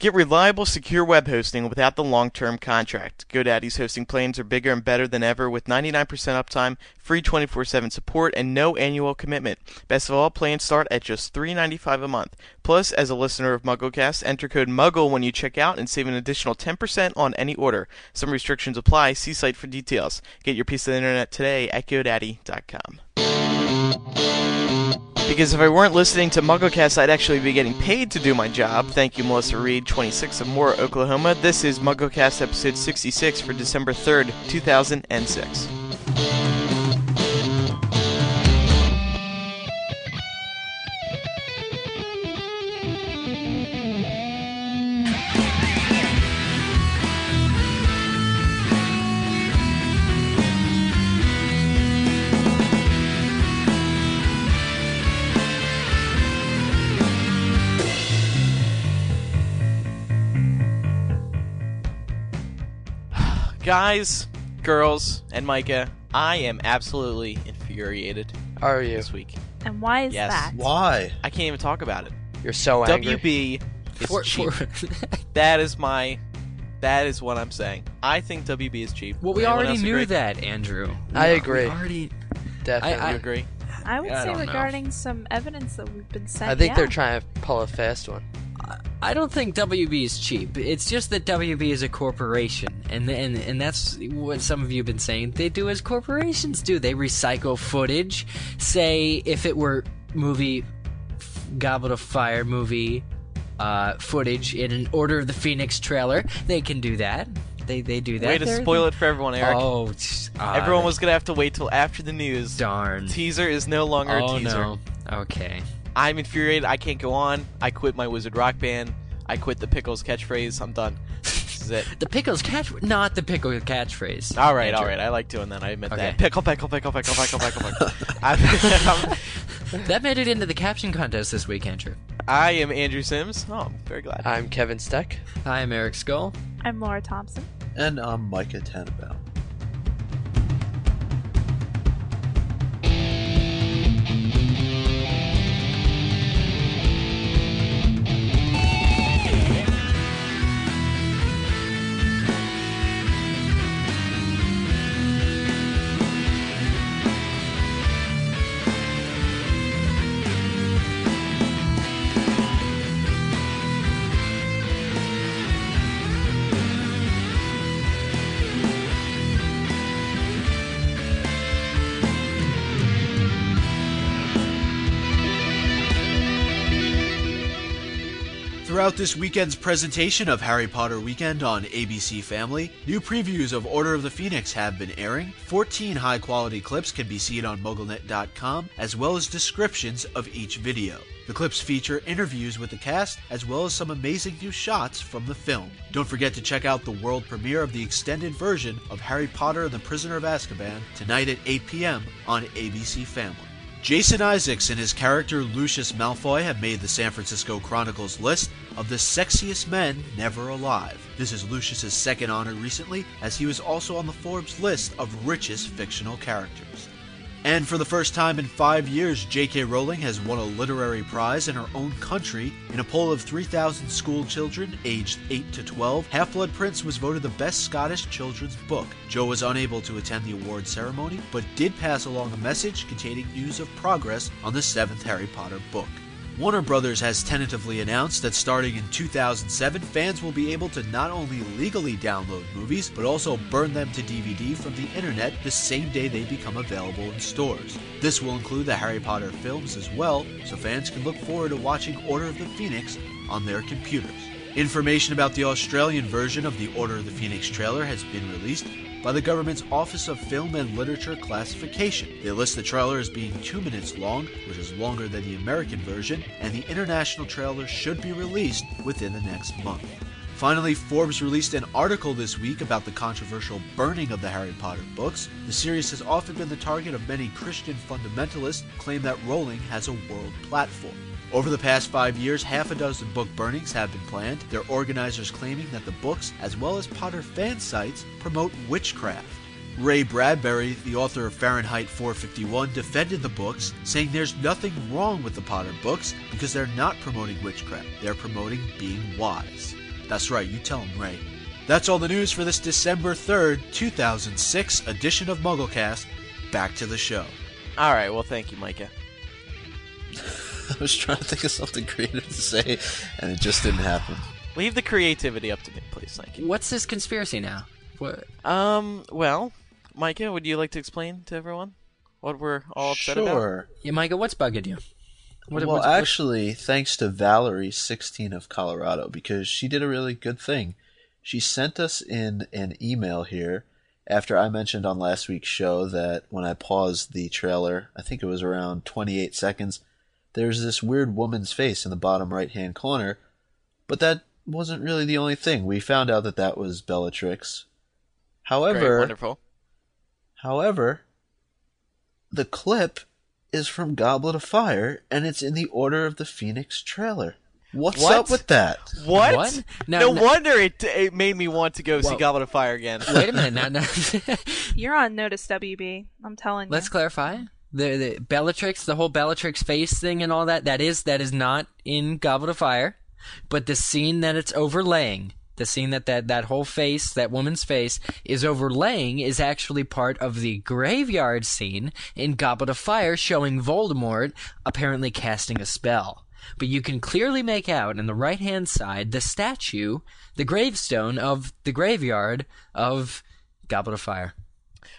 Get reliable, secure web hosting without the long-term contract. GoDaddy's hosting plans are bigger and better than ever with 99% uptime, free 24/7 support, and no annual commitment. Best of all, plans start at just $3.95 a month. Plus, as a listener of MuggleCast, enter code MUGGLE when you check out and save an additional 10% on any order. Some restrictions apply. See site for details. Get your piece of the internet today at GoDaddy.com. Because if I weren't listening to MuggleCast, I'd actually be getting paid to do my job. Thank you, Melissa Reed, 26 of Moore, Oklahoma. This is MuggleCast episode 66 for December 3rd, 2006. Guys, girls, and Micah, I am absolutely infuriated Are you? this week. And why is Yes. that? Why? I can't even talk about it. You're so angry. WB is For- cheap. for- That is my. That is what I'm saying. I think WB is cheap. well, we Anyone already else knew agree? that, Andrew. I agree. We already. Definitely. I- You agree? I would I say don't know. regarding some evidence that we've been sent. I think yeah. they're trying to pull a fast one. I don't think WB is cheap. It's just that WB is a corporation, and and and that's what some of you have been saying. They do as corporations do. They recycle footage. Say if it were movie f- Goblet of Fire movie uh, footage in an Order of the Phoenix trailer, they can do that. They they do that. Way to They're- spoil it for everyone, Eric. Oh, tch, ah, Everyone was gonna have to wait till after the news. darn. Teaser is no longer oh a teaser. no. Okay. I'm infuriated. I can't go on. I quit my Wizard Rock band. I quit the Pickles catchphrase. I'm done. This is it. The pickles catch, not the pickle catchphrase. All right, all Andrew. right. I like doing that. I admit Okay. that. Pickle, pickle, pickle, pickle, pickle, pickle, pickle. I'm, That made it into the caption contest this week, Andrew. I am Andrew Sims. Oh, I'm very glad. I'm Kevin Steck. I am Eric Scull. I'm Laura Thompson. And I'm Micah Tannenbaum. Throughout this weekend's presentation of Harry Potter Weekend on ABC Family, new previews of Order of the Phoenix have been airing. 14 high quality clips can be seen on MuggleNet.com, as well as descriptions of each video. The clips feature interviews with the cast, as well as some amazing new shots from the film. Don't forget to check out the world premiere of the extended version of Harry Potter and the Prisoner of Azkaban tonight at 8 p.m. on ABC Family. Jason Isaacs and his character Lucius Malfoy have made the San Francisco Chronicles list of the sexiest men never alive. This is Lucius's second honor recently, as he was also on the Forbes list of richest fictional characters. And for the first time in five years, J.K. Rowling has won a literary prize in her own country. In a poll of 3,000 school children aged 8 to 12, Half Blood Prince was voted the best Scottish children's book. Joe was unable to attend the award ceremony, but did pass along a message containing news of progress on the seventh Harry Potter book. Warner Brothers has tentatively announced that starting in 2007, fans will be able to not only legally download movies, but also burn them to DVD from the internet the same day they become available in stores. This will include the Harry Potter films as well, so fans can look forward to watching Order of the Phoenix on their computers. Information about the Australian version of the Order of the Phoenix trailer has been released by the government's Office of Film and Literature Classification. They list the trailer as being two minutes long, which is longer than the American version, and the international trailer should be released within the next month. Finally, Forbes released an article this week about the controversial burning of the Harry Potter books. The series has often been the target of many Christian fundamentalists claim that Rowling has a world platform. Over the past five years, half a dozen book burnings have been planned, their organizers claiming that the books, as well as Potter fan sites, promote witchcraft. Ray Bradbury, the author of Fahrenheit 451, defended the books, saying there's nothing wrong with the Potter books because they're not promoting witchcraft, they're promoting being wise. That's right, you tell him, Ray. That's all the news for this December 3rd, 2006 edition of MuggleCast. Back to the show. All right. Well, thank you, Micah. I was trying to think of something creative to say, and it just didn't happen. Leave the creativity up to me, please. Thank you. What's this conspiracy now? What? Um. Well, Micah, would you like to explain to everyone what we're all upset about? Sure. Yeah, Micah, what's bugging you? What- well, what's- what's- actually, thanks to Valerie, 16 of Colorado, because she did a really good thing. She sent us in an email here after I mentioned on last week's show that when I paused the trailer, I think it was around 28 seconds, there's this weird woman's face in the bottom right hand corner, but that wasn't really the only thing. We found out that that was Bellatrix. Great, However, wonderful. However, the clip is from Goblet of Fire, and it's in the Order of the Phoenix trailer. What's What? up with that? What? What? No, No, no- wonder it, it made me want to go see Whoa. Goblet of Fire again. Wait a minute. Now, now You're on notice, WB. I'm telling you. let's clarify. The, the Bellatrix, the whole Bellatrix face thing and all that, that is that is not in Goblet of Fire. But the scene that it's overlaying, the scene that, that that whole face, that woman's face, is overlaying is actually part of the graveyard scene in Goblet of Fire showing Voldemort apparently casting a spell. But you can clearly make out on the right hand side the statue, the gravestone of the graveyard of Goblet of Fire.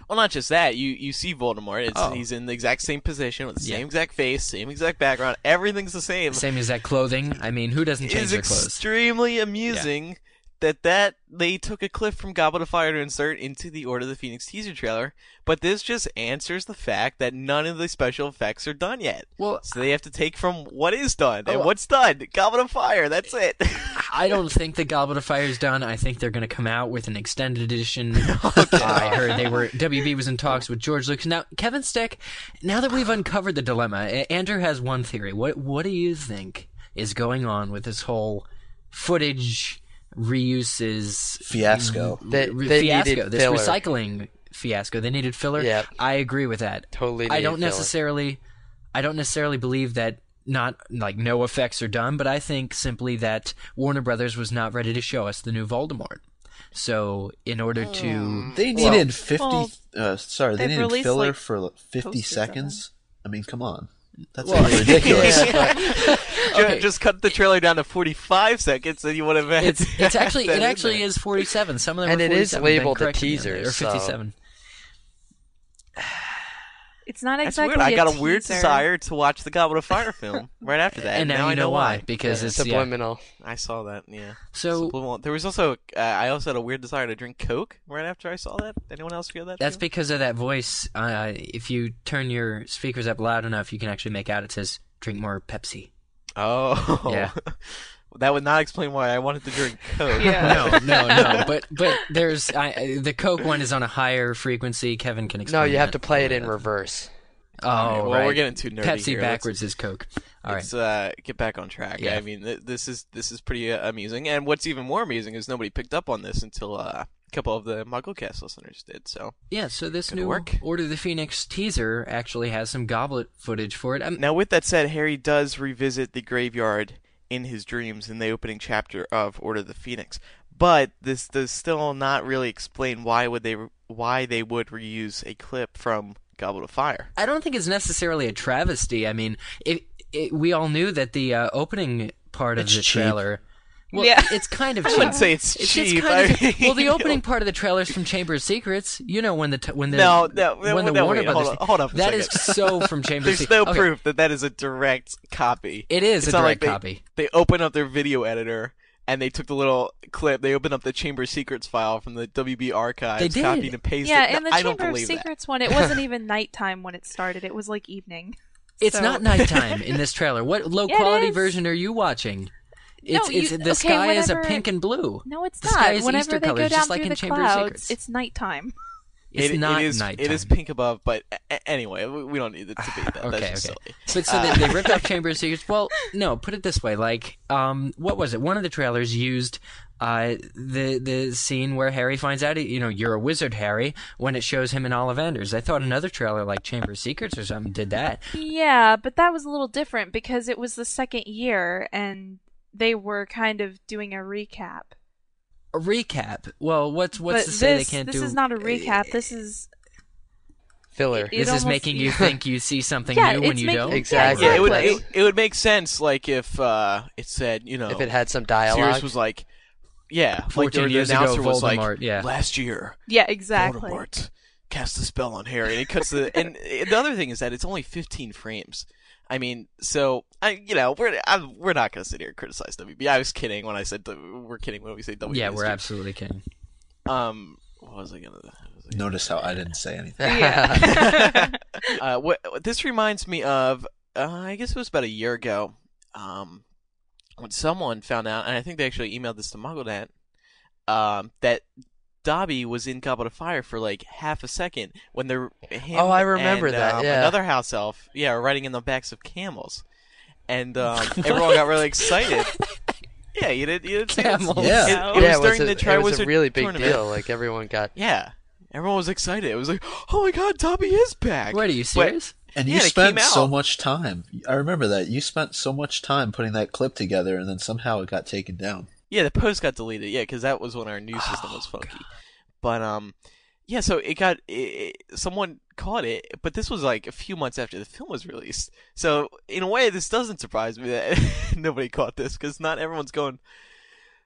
Well, not just that. You you see Voldemort. It's, Oh. He's in the exact same position with the Yeah. same exact face, same exact background. Everything's the same. Same exact clothing. I mean, who doesn't change is their clothes? extremely amusing that that they took a clip from Goblet of Fire to insert into the Order of the Phoenix teaser trailer, but this just answers the fact that none of the special effects are done yet. Well, So they have to take from what is done, and Oh. what's done? Goblet of Fire. That's it. I don't think the Goblet of Fire is done. I think they're going to come out with an extended edition. Oh, I heard they were WB was in talks with George Lucas. Now, Kevin Steck. Now that we've uncovered the dilemma, Andrew has one theory. What What do you think is going on with this whole footage reuses Fiasco. They- re- they fiasco? needed this filler. recycling fiasco. They needed filler. Yep. I agree with that. Totally I don't filler. necessarily. I don't necessarily believe that not like no effects are done, but I think simply that Warner Brothers was not ready to show us the new Voldemort. So in order to They Well- needed 50. well, uh, sorry, they needed filler like, for 50 posters of seconds. I mean, come on. That's Well, really ridiculous. Ju- Okay. Just cut the trailer down to 45 seconds, and you would have had. it's it's actually it actually is 47. Some of them And are it is 47. Ben labeled a corrected me on teaser, that, or so- 57. it's not exactly. That's exactly. weird. I got a, a weird desire to watch the Goblet of Fire film right after that. And now, I you know why because Yeah. it's yeah. I saw that. Yeah. So Subliminal. there was also uh, I also had a weird desire to drink Coke right after I saw that. Anyone else feel that? That's too? because of that voice. Uh, if you turn your speakers up loud enough, you can actually make out it says "Drink more Pepsi." Oh. Yeah. that would not explain why I wanted to drink Coke. Yeah. No, no, no. But but there's I, the Coke one is on a higher frequency. Kevin can explain. No, you have that to play it in little reverse. Oh, Alright, well, right. we're getting too nerdy Pepsi here. Let's- backwards is Coke. All right. Let's uh, get back on track. Yeah. I mean, th- this is this is pretty uh, amusing, and what's even more amusing is nobody picked up on this until uh, a couple of the MuggleCast listeners did. So Yeah, so this Gonna new work. Order of the Phoenix teaser actually has some goblet footage for it. Um, now, with that said, Harry does revisit the graveyard in his dreams in the opening chapter of Order of the Phoenix, but this does still not really explain why would they why they would reuse a clip from Goblet of Fire. I don't think it's necessarily a travesty. I mean, it, it, we all knew that the uh, opening part of the cheap. trailer. Well, Yeah. it's kind of I cheap. wouldn't say it's, It's cheap. just kind of I mean, well, the you know. opening part of the trailer is from Chamber of Secrets. You know when the t- when the No, no, when the no, Warner wait, hold Brothers on- hold up a that is second. so from Chamber of Secrets. There's no Okay, proof that that is a direct copy. It is It's a direct like they, copy. They open up their video editor and they took the little clip. They opened up the Chamber of Secrets file from the WB archives, They did. copied and pasted. Yeah, No, and the I Chamber of believe that. Secrets one, it wasn't even nighttime when it started. It was like evening. It's So- not nighttime in this trailer. What low Yeah, quality version are you watching? No, It's, it's the okay, sky is a whenever- pink and blue. No, it's The not. sky is Whenever Easter they go down just like through in the Chamber clouds, it's nighttime. It's It- not it is, nighttime. It is pink above, but a- a- anyway, we we don't need it to be that. okay, That's just okay. silly. But so they, they ripped off Chamber of Secrets. Well, no, put it this way: like, um, what was it? One of the trailers used uh, the the scene where Harry finds out, you know, you're a wizard, Harry, when it shows him in Ollivanders. I thought another trailer like Chamber of Secrets or something did that. Yeah, but that was a little different because it was the second year and they were kind of doing a recap. A recap. Well, what's what's but to say this, they can't this do? This is not a recap. This is Filler. It This is making you think you see something Yeah, new when you making- don't. Exactly. Yeah, it would it, it would make sense like if uh, it said you know if it had some dialogue. Sirius dialogue. was like yeah, like 14 the, the years ago, announcer was like yeah. last year yeah, exactly. Voldemort cast a spell on Harry, and it cuts the. And the other thing is that it's only 15 frames. I mean, so I, you know, we're I, we're not gonna sit here and criticize WB. I was kidding when I said w- we're kidding when we say WB. Yeah, we're cheap. absolutely kidding. Um, what was I gonna? was I gonna- Notice how I didn't say anything. Yeah. uh, what, what this reminds me of, uh, I guess it was about a year ago, um, when someone found out, and I think they actually emailed this to MuggleNet, um, that Dobby was in Goblet of Fire for like half a second when they're him Oh, I remember and, that, um, yeah. another house elf, yeah, riding in the backs of camels, and um, everyone got really excited. Yeah, you did. You did see? Camels. Yeah. It, it yeah, was during a, the it was a really big tournament. deal. Like everyone got. Yeah, everyone was excited. It was like, oh my god, Dobby is back. Wait, are you But- serious? And you it spent so much time. I remember that. You spent so much time putting that clip together, and then somehow it got taken down. Yeah, the post got deleted. Yeah, because that was when our news system was funky. But um, yeah, so it got it, someone caught it, but this was like a few months after the film was released. So in a way, this doesn't surprise me that nobody caught this because not everyone's going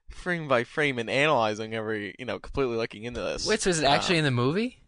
frame by frame and analyzing every you know completely looking into this. Wait, so is it actually Um, in the movie?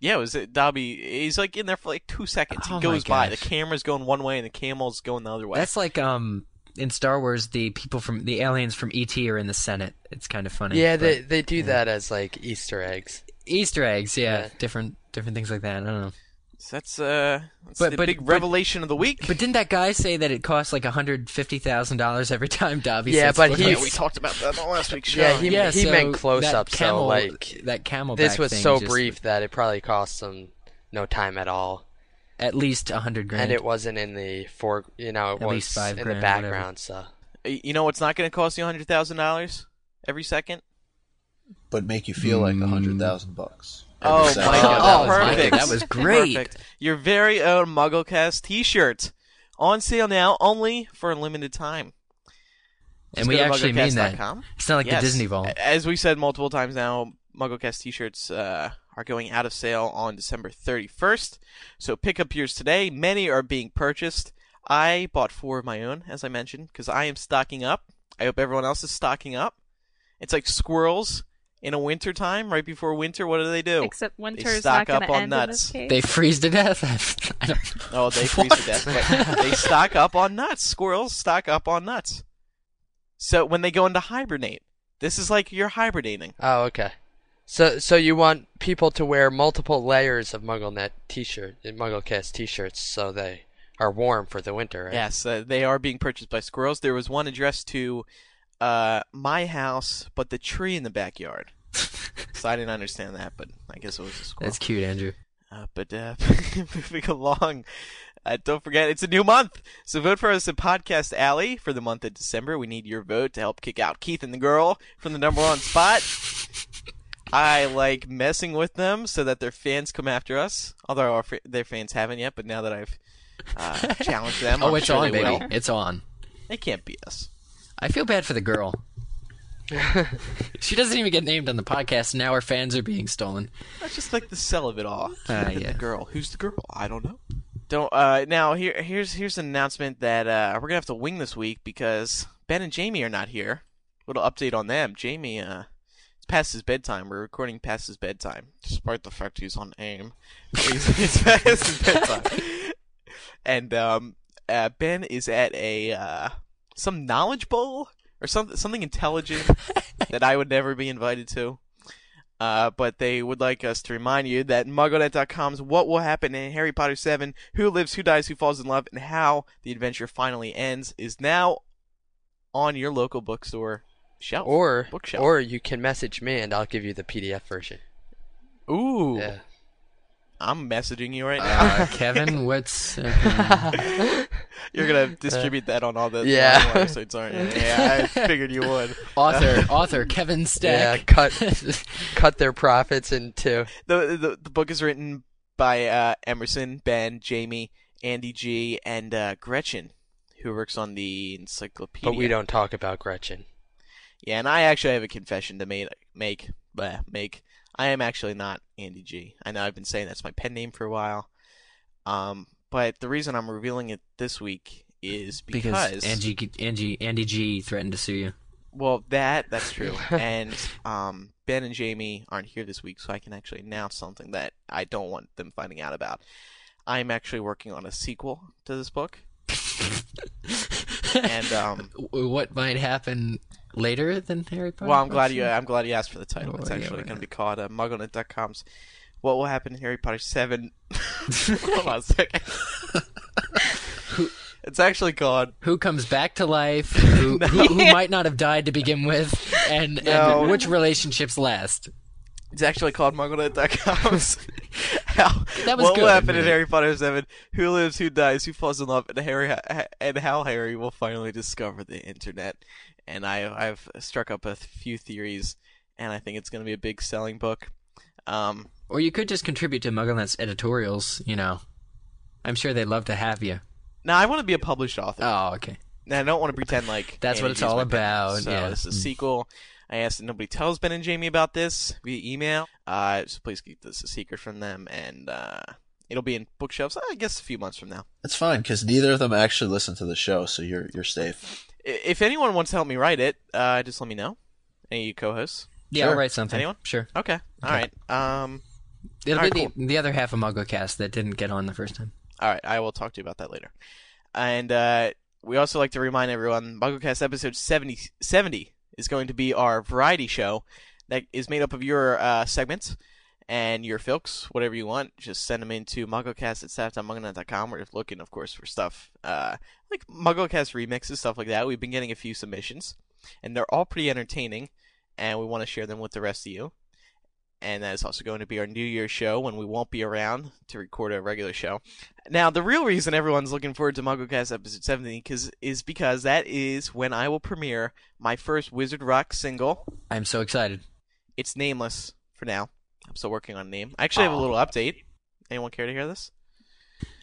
Yeah, it was it Dobby? He's like in there for like two seconds. Oh he my goes by. The camera's going one way and the camel's going the other way. That's like um in Star Wars, the people from the aliens from ET are in the Senate. It's kind of funny. Yeah, but- they they do that as like Easter eggs. Easter eggs. Yeah, Yeah. different different things like that. I don't know. So that's uh, that's But- the but- big but- revelation of the week. But didn't that guy say that it costs like hundred fifty thousand dollars every time Dobby? Yeah, sets but he- yeah, we talked about that on last week's show. Yeah, he- yeah, so meant close-up, that so, camel, like, that camel. This was thing so just- brief that it probably cost them no time at all, At least a hundred grand. and it wasn't in the for you know it At was least five in grand, the whatever. background. So You know what's not going to cost you a hundred thousand dollars every second? But make you feel like a hundred thousand bucks. every Oh second. my god, Oh, that's Michael, perfect. that was great. Perfect. Your very own MuggleCast T-shirt on sale now, only for a limited time. and we actually mean that. mugglecast.com. It's not like Yes. the Disney Vault. As we said multiple times now, MuggleCast T-shirts uh, are going out of sale on December 31st. So pick up yours today. Many are being purchased. I bought four of my own, as I mentioned, because I am stocking up. I hope everyone else is stocking up. It's like squirrels in a winter time, right before winter. What do they do? Except winter is stock not up on end nuts. in this case. They freeze to death. I don't, Oh, they freeze to death. They stock up on nuts. Squirrels stock up on nuts. So when they go into hibernate, this is like you're hibernating. oh okay. So so you want people to wear multiple layers of MuggleNet T-shirt, MuggleCast T-shirts, so they are warm for the winter, right? Yes, uh, they are being purchased by squirrels. There was one addressed to uh, my house, but the tree in the backyard. so I didn't understand that, but I guess it was a squirrel. that's cute, Andrew. Uh, but uh, moving along, uh, don't forget it's a new month. So vote for us at Podcast Alley for the month of December. We need your vote to help kick out Keith and the girl from the number one spot. I like messing with them so that their fans come after us. Although our, their fans haven't yet, but now that I've uh, challenged them, Oh, I'm it's sure on, they baby. will. It's on. They can't beat us. I feel bad for the girl. she doesn't even get named on the podcast. Now her fans are being stolen. That's just like the sell of it all. Ah, yeah. The girl. Who's the girl? I don't know. Don't. Uh, now here, here's here's an announcement that uh, we're gonna have to wing this week because Ben and Jamie are not here. Little update on them. Jamie, uh, it's past his bedtime. We're recording past his bedtime, despite the fact he's on AIM. He's- it's past his bedtime. And um, uh, Ben is at a uh, some knowledge bowl or something something intelligent that I would never be invited to. Uh, but they would like us to remind you that MuggleNet.com's What Will Happen in Harry Potter 7, Who Lives, Who Dies, Who Falls in Love, and How the Adventure Finally Ends is now on your local bookstore shelf. Or bookshelf. or you can message me and I'll give you the PDF version. Ooh, Yeah. I'm messaging you right now. Uh, Kevin, what's uh, You're gonna distribute that on all the Yeah. websites, aren't you? Yeah, I figured you would. author? author Kevin Yeah, Steck. cut cut their profits into the, the the book is written by uh, Emerson, Ben, Jamie, Andy G, and uh, Gretchen, who works on the encyclopedia. But we don't talk about Gretchen. Yeah, and I actually have a confession to make. Make, bleh, make. I am actually not Andy G. I know I've been saying that's my pen name for a while. Um, but the reason I'm revealing it this week is because, because Angie, Angie, Andy G threatened to sue you. well, that that's true, and um, Ben and Jamie aren't here this week, so I can actually announce something that I don't want them finding out about. I'm actually working on a sequel to this book, and um, What might happen later than Harry Potter? Well, I'm glad you. I'm glad you asked for the title. Oh, It's yeah, actually going to be called uh, MuggleNet.com's "What Will Happen in Harry Potter 7. Hold on a second. it's actually called. Who comes back to life? Who, who, who might not have died to begin with? And, No. and which relationships last? It's actually called MuggleNet.com's. how, That was what good, will happen in. Harry Potter 7? Who lives? Who dies? Who falls in love? And Harry and how Harry will finally discover the internet. And I, I've struck up a few theories, and I think it's going to be a big selling book. Um, Or you could just contribute to MuggleNet's editorials. You know, I'm sure they'd love to have you. now I want to be a published author. Oh, okay. And I don't want to pretend like That's what it's all my pen. about, So yeah. this is a sequel. I asked that nobody tells Ben and Jamie about this via email. Uh, so please keep this a secret from them, and uh, it'll be in bookshelves. I guess a few months from now. It's fine because neither of them actually listen to the show, so you're you're safe. I- If anyone wants to help me write it, uh, just let me know. Any of you co-hosts? Yeah, Sure. I'll write something. Anyone? Sure. Okay. All right. Um. It'll Alright, be the, the other half of MuggleCast that didn't get on the first time. All right. I will talk to you about that later. And uh, we also like to remind everyone, MuggleCast episode 70, 70 is going to be our variety show that is made up of your uh, segments and your filks, whatever you want. Just send them into MuggleCast at staff.mugglenet.com. We're just looking, of course, for stuff uh, like MuggleCast remixes, stuff like that. We've been getting a few submissions, and they're all pretty entertaining, and we want to share them with the rest of you. And that is also going to be our New Year's show when we won't be around to record a regular show. Now, the real reason everyone's looking forward to MuggleCast episode 70 cause, is because that is when I will premiere my first Wizard Rock single. I'm so excited. It's nameless for now. I'm still working on a name. I actually have a little update. Anyone care to hear this?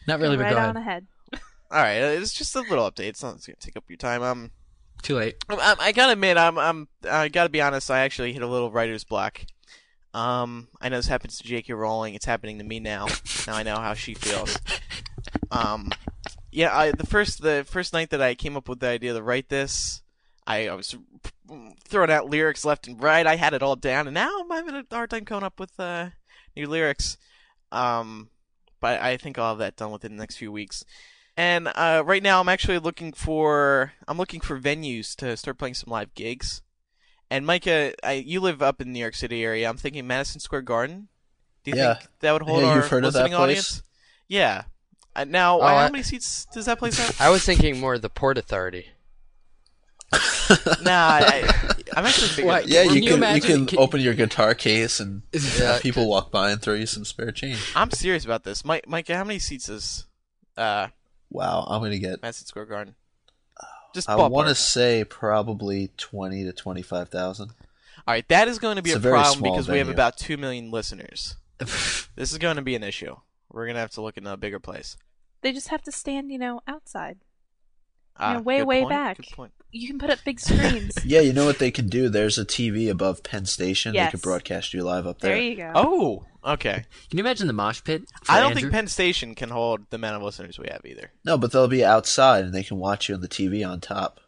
Not really, but right go on ahead. ahead. All right, it's just a little update. It's not it's gonna take up your time. Um, Too late. I'm- I'm, I gotta admit, I'm, I'm, I gotta be honest. I actually hit a little writer's block. Um, I know this happens to J.K. Rowling. It's happening to me now. now I know how she feels. Um, yeah, I the first the first night that I came up with the idea to write this, I, I was throwing out lyrics left and right. I had it all down, and now I'm having a hard time coming up with uh, new lyrics. Um, but I think I'll have that done within the next few weeks. And uh, right now, I'm actually looking for I'm looking for venues to start playing some live gigs. And Micah, I, you live up in the New York City area. I'm thinking Madison Square Garden. Do you Yeah. think that would hold Yeah, our you've heard of that listening place? audience? Yeah. Uh, now, Oh, how I- many seats does that place have? I was thinking more the Port Authority. nah, I, I'm actually thinking. What? Yeah, Can you you can imagine- you can can- open your guitar case and Yeah. have people walk by and throw you some spare change. I'm serious about this, Mike. Mike, how many seats is uh, Wow, I'm gonna get. Madison Square Garden? Just I want to say probably twenty to twenty five thousand. All right, that is going to be It's a, a problem small because we have about two million listeners. This is going to be an issue. We're gonna have to look in a bigger place. They just have to stand, you know, outside. Ah, know, way, way point, back. You can put up big screens. Yeah, you know what they can do? There's a TV above Penn Station. Yes. They could broadcast you live up there. there you go. Oh, okay. Can you imagine the mosh pit? for I don't Andrew? think Penn Station can hold the amount of listeners we have either. No, but they'll be outside and they can watch you on the TV on top.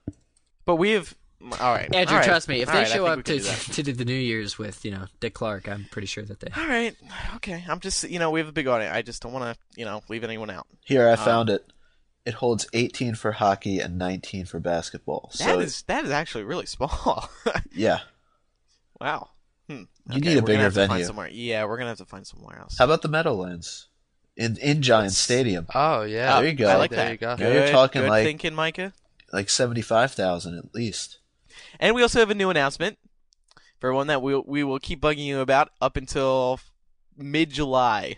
But we have. All right, Andrew, all right. trust me. If All they right, show up to do to do the New Year's with you know Dick Clark, I'm pretty sure that they. All right, okay. I'm just, you know, we have a big audience. I just don't want to, you know, leave anyone out. Here, I found it. It holds 18 for hockey and 19 for basketball. That So is that is actually really small. yeah. wow. Hmm. You Okay, need a bigger have find venue. somewhere. Yeah, we're gonna have to find somewhere else. How about the Meadowlands in in Giant Stadium? Oh yeah. There you go. I like There that. you go. Now you're talking good like- thinking, Micah. Like 75,000 at least. And we also have a new announcement for one that we we will keep bugging you about up until mid July.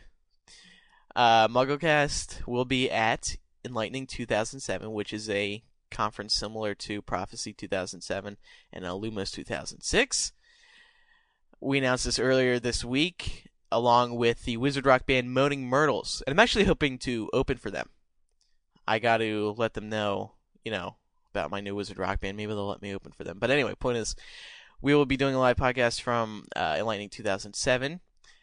Uh, MuggleCast will be at Enlightening 2007, which is a conference similar to Prophecy 2007 and Lumos 2006. We announced this earlier this week, along with the Wizard Rock band Moaning Myrtles, and I'm actually hoping to open for them. I got to let them know you know, about my new Wizard Rock band. Maybe they'll let me open for them. But anyway, point is, we will be doing a live podcast from uh, Enlightening 2007.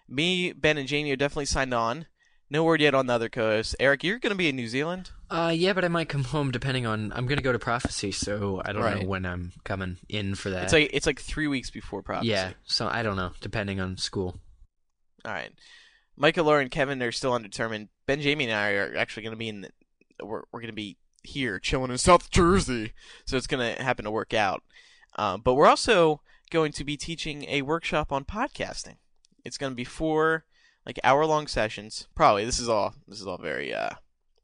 Me, Ben, and Jamie are definitely signed on. No word yet on the other co-hosts. Eric, you're going to be in New Zealand. Uh, yeah, but I might come home depending on. I'm gonna go to prophecy, so I don't Right. know when I'm coming in for that. It's like it's like three weeks before prophecy. yeah, so I don't know, depending on school. All right. Micah, Laura, and Kevin are still undetermined. Ben, Jamie, and I are actually going to be in. The, we're we're going to be here chilling in South Jersey, so it's going to happen to work out. Um, but we're also going to be teaching a workshop on podcasting. It's going to be four like hour long sessions. Probably this is all this is all very uh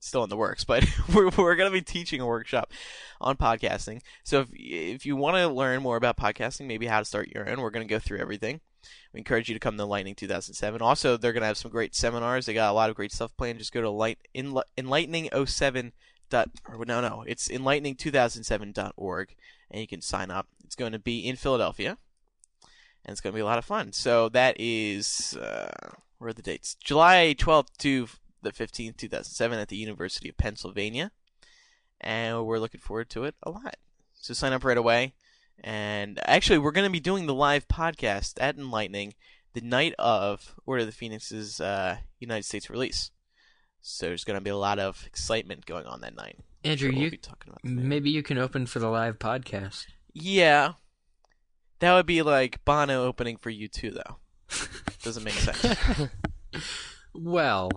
still in the works, but we're we're going to be teaching a workshop on podcasting. So if if you want to learn more about podcasting, maybe how to start your own, we're going to go through everything. We encourage you to come to Lightning 2007. Also, they're going to have some great seminars. They got a lot of great stuff planned. Just go to light enli- enlightening07 dot or no no it's enlightening2007.org and you can sign up. It's going to be in Philadelphia and it's going to be a lot of fun. So that is uh, where are the dates? July 12th to the 15th, 2007 at the University of Pennsylvania. And we're looking forward to it a lot. So sign up right away. And actually, we're going to be doing the live podcast at Enlightening the night of Order of the Phoenix's uh, United States release. So there's going to be a lot of excitement going on that night. Andrew, we'll you be talking about maybe you can open for the live podcast. Yeah. That would be like Bono opening for U2, though. Doesn't make sense. Well,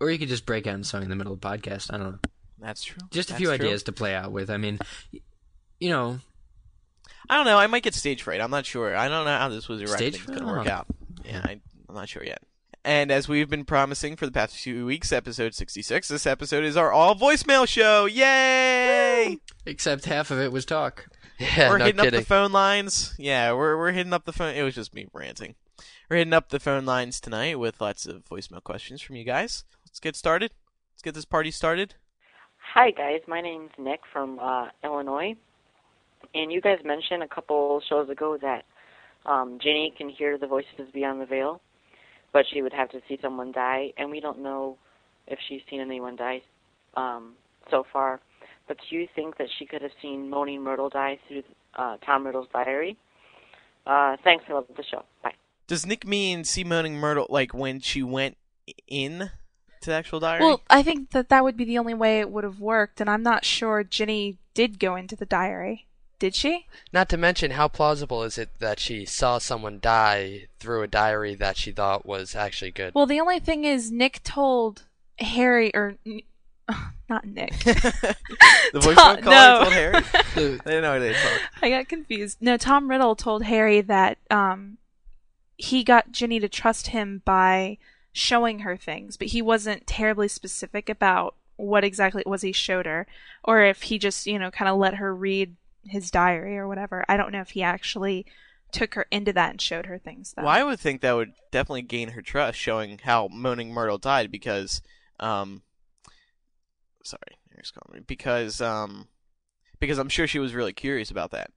or you could just break out in song in the middle of the podcast. I don't know. That's true. Just a That's few true. ideas to play out with. I mean, you know, I don't know. I might get stage fright. I'm not sure. I don't know how this was going to work out. Yeah, I, I'm not sure yet. And as we've been promising for the past few weeks, episode 66, this episode is our all voicemail show. Yay! except half of it was talk. Yeah, we're no hitting kidding. up the phone lines. Yeah, we're we're hitting up the phone. It was just me ranting. We're hitting up the phone lines tonight with lots of voicemail questions from you guys. Let's get started. Let's get this party started. Hi, guys. My name's Nick from uh, Illinois. And you guys mentioned a couple shows ago that um, Ginny can hear the voices beyond the veil, but she would have to see someone die. And we don't know if she's seen anyone die um, so far. But do you think that she could have seen Moaning Myrtle die through uh, Tom Riddle's diary? Uh, thanks. I love the show. Bye. Does Nick mean see Moaning Myrtle like when she went in to the actual diary? Well, I think that that would be the only way it would have worked, and I'm not sure Ginny did go into the diary. Did she? Not to mention, how plausible is it that she saw someone die through a diary that she thought was actually good? Well, the only thing is, Nick told Harry, or not Nick. the voicemail Tom- caller no. told Harry. I didn't know they talk. I got confused. No, Tom Riddle told Harry that um, he got Ginny to trust him by showing her things, but he wasn't terribly specific about what exactly it was he showed her, or if he just, you know, kind of let her read his diary or whatever. I don't know if he actually took her into that and showed her things. Though. Well, I would think that would definitely gain her trust, showing how Moaning Myrtle died, because, um, sorry, here's calling me because, um, because I'm sure she was really curious about that.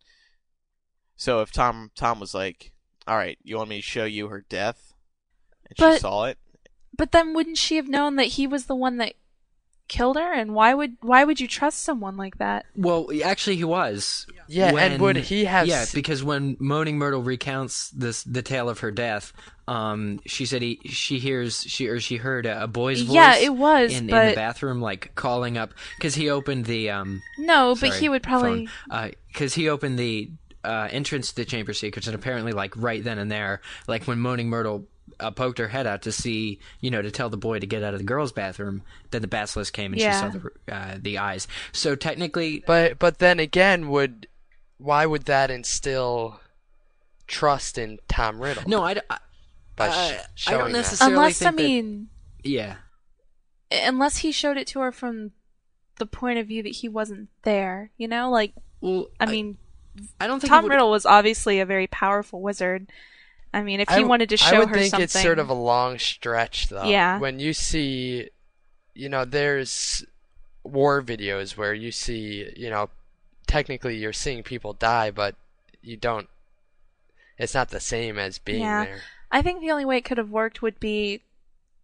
So if Tom Tom was like, "All right, you want me to show you her death," and she saw it, But then wouldn't she have known that he was the one that killed her? And why would why would you trust someone like that? Well, actually, he was. Yeah, and would he have Yeah, because when Moaning Myrtle recounts this the tale of her death, um, she said he she hears she or she heard a, a boy's voice. Yeah, it was, in, in the bathroom, like calling up because he opened the um. No, but he would probably. because he opened the uh, entrance to the Chamber of Secrets, and apparently, like right then and there, like when Moaning Myrtle uh, poked her head out to see, you know, to tell the boy to get out of the girls' bathroom, then the basilisk came and Yeah. she saw the uh, the eyes. So technically, But but then again, would why would that instill trust in Tom Riddle? no, I, I, by uh, sh- I don't that? necessarily Unless I think that- mean, yeah. unless he showed it to her from the point of view that he wasn't there, you know, like Well, I mean, I don't think Tom would- Riddle was obviously a very powerful wizard. I mean, if he w- wanted to show I show would her think something, it's sort of a long stretch, though. Yeah. When you see, you know, there's war videos where you see, you know, technically you're seeing people die, but you don't. It's not the same as being Yeah. there. I think the only way it could have worked would be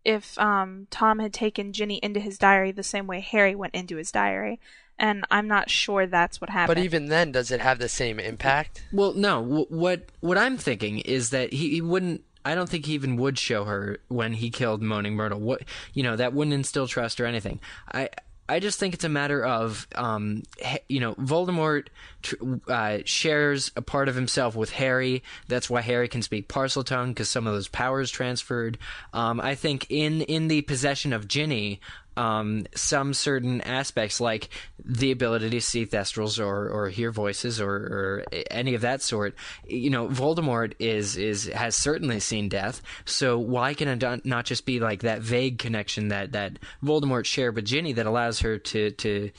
if um, Tom had taken Ginny into his diary the same way Harry went into his diary, and I'm not sure that's what happened. But even then, does it have the same impact? Well, no. W- what what I'm thinking is that he, he wouldn't. I don't think he even would show her when he killed Moaning Myrtle. What you know that wouldn't instill trust or anything. I I just think it's a matter of, um, you know, Voldemort tr- uh, shares a part of himself with Harry. That's why Harry can speak Parseltongue because some of those powers transferred. Um, I think in in the possession of Ginny, um, some certain aspects like the ability to see thestrals or, or hear voices or, or any of that sort. You know, Voldemort is is has certainly seen death. So why can it not- just be like that vague connection that that Voldemort shared with Ginny that allows her to to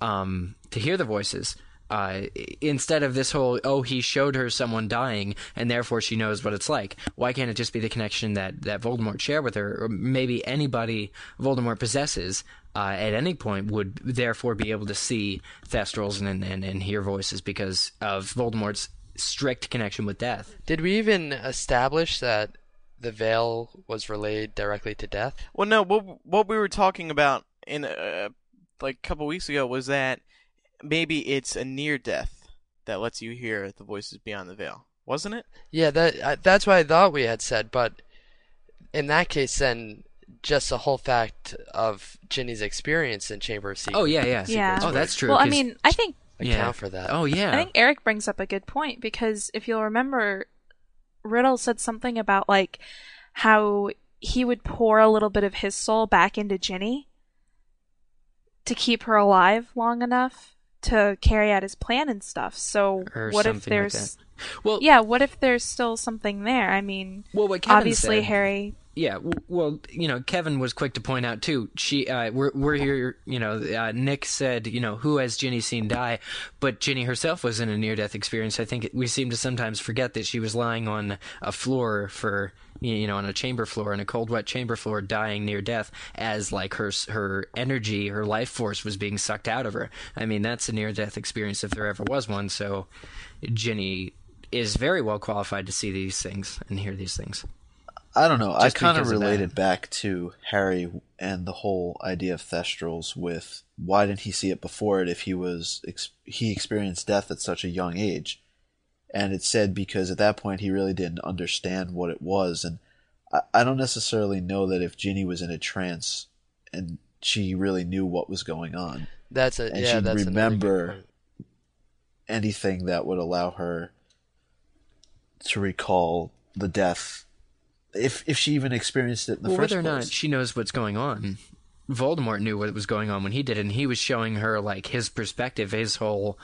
um, to hear the voices? Uh, instead of this whole oh he showed her someone dying and therefore she knows what it's like why can't it just be the connection that that Voldemort shared with her or maybe anybody Voldemort possesses uh, at any point would therefore be able to see thestrals and, and and hear voices because of Voldemort's strict connection with death Did we even establish that the veil was relayed directly to death? Well, no. What what we were talking about in uh, like a couple weeks ago was that maybe it's a near death that lets you hear the voices beyond the veil, wasn't it? Yeah, that uh, that's what I thought we had said, but in that case, then just the whole fact of Ginny's experience in Chamber of Secrets. oh yeah yeah Yeah. oh that's true well, I 'cause- mean, I think account yeah. for that. oh yeah I think Eric brings up a good point because if you'll remember, Riddle said something about like how he would pour a little bit of his soul back into Ginny to keep her alive long enough to carry out his plan and stuff. So Or what if something like there's well yeah, what if there's still something there? I mean, well what Kevin obviously said- Harry Yeah, well, you know, Kevin was quick to point out too. She, uh, we're we're here. You know, uh, Nick said, you know, who has Ginny seen die? But Ginny herself was in a near-death experience. I think we seem to sometimes forget that she was lying on a floor for, you know, on a chamber floor, on a cold, wet chamber floor, dying near death, as like her her energy, her life force was being sucked out of her. I mean, that's a near-death experience if there ever was one. So, Ginny is very well qualified to see these things and hear these things. I don't know. I kind of because of that. related back to Harry and the whole idea of Thestrals with why didn't he see it before it if he was he experienced death at such a young age, and it said because at that point he really didn't understand what it was, and I, I don't necessarily know that if Ginny was in a trance and she really knew what was going on, That's a and yeah. she'd That's remember anything that would allow her to recall the death. If if she even experienced it in the well, first whether or not she knows what's going on, Voldemort knew what was going on when he did it, and he was showing her like his perspective, his whole.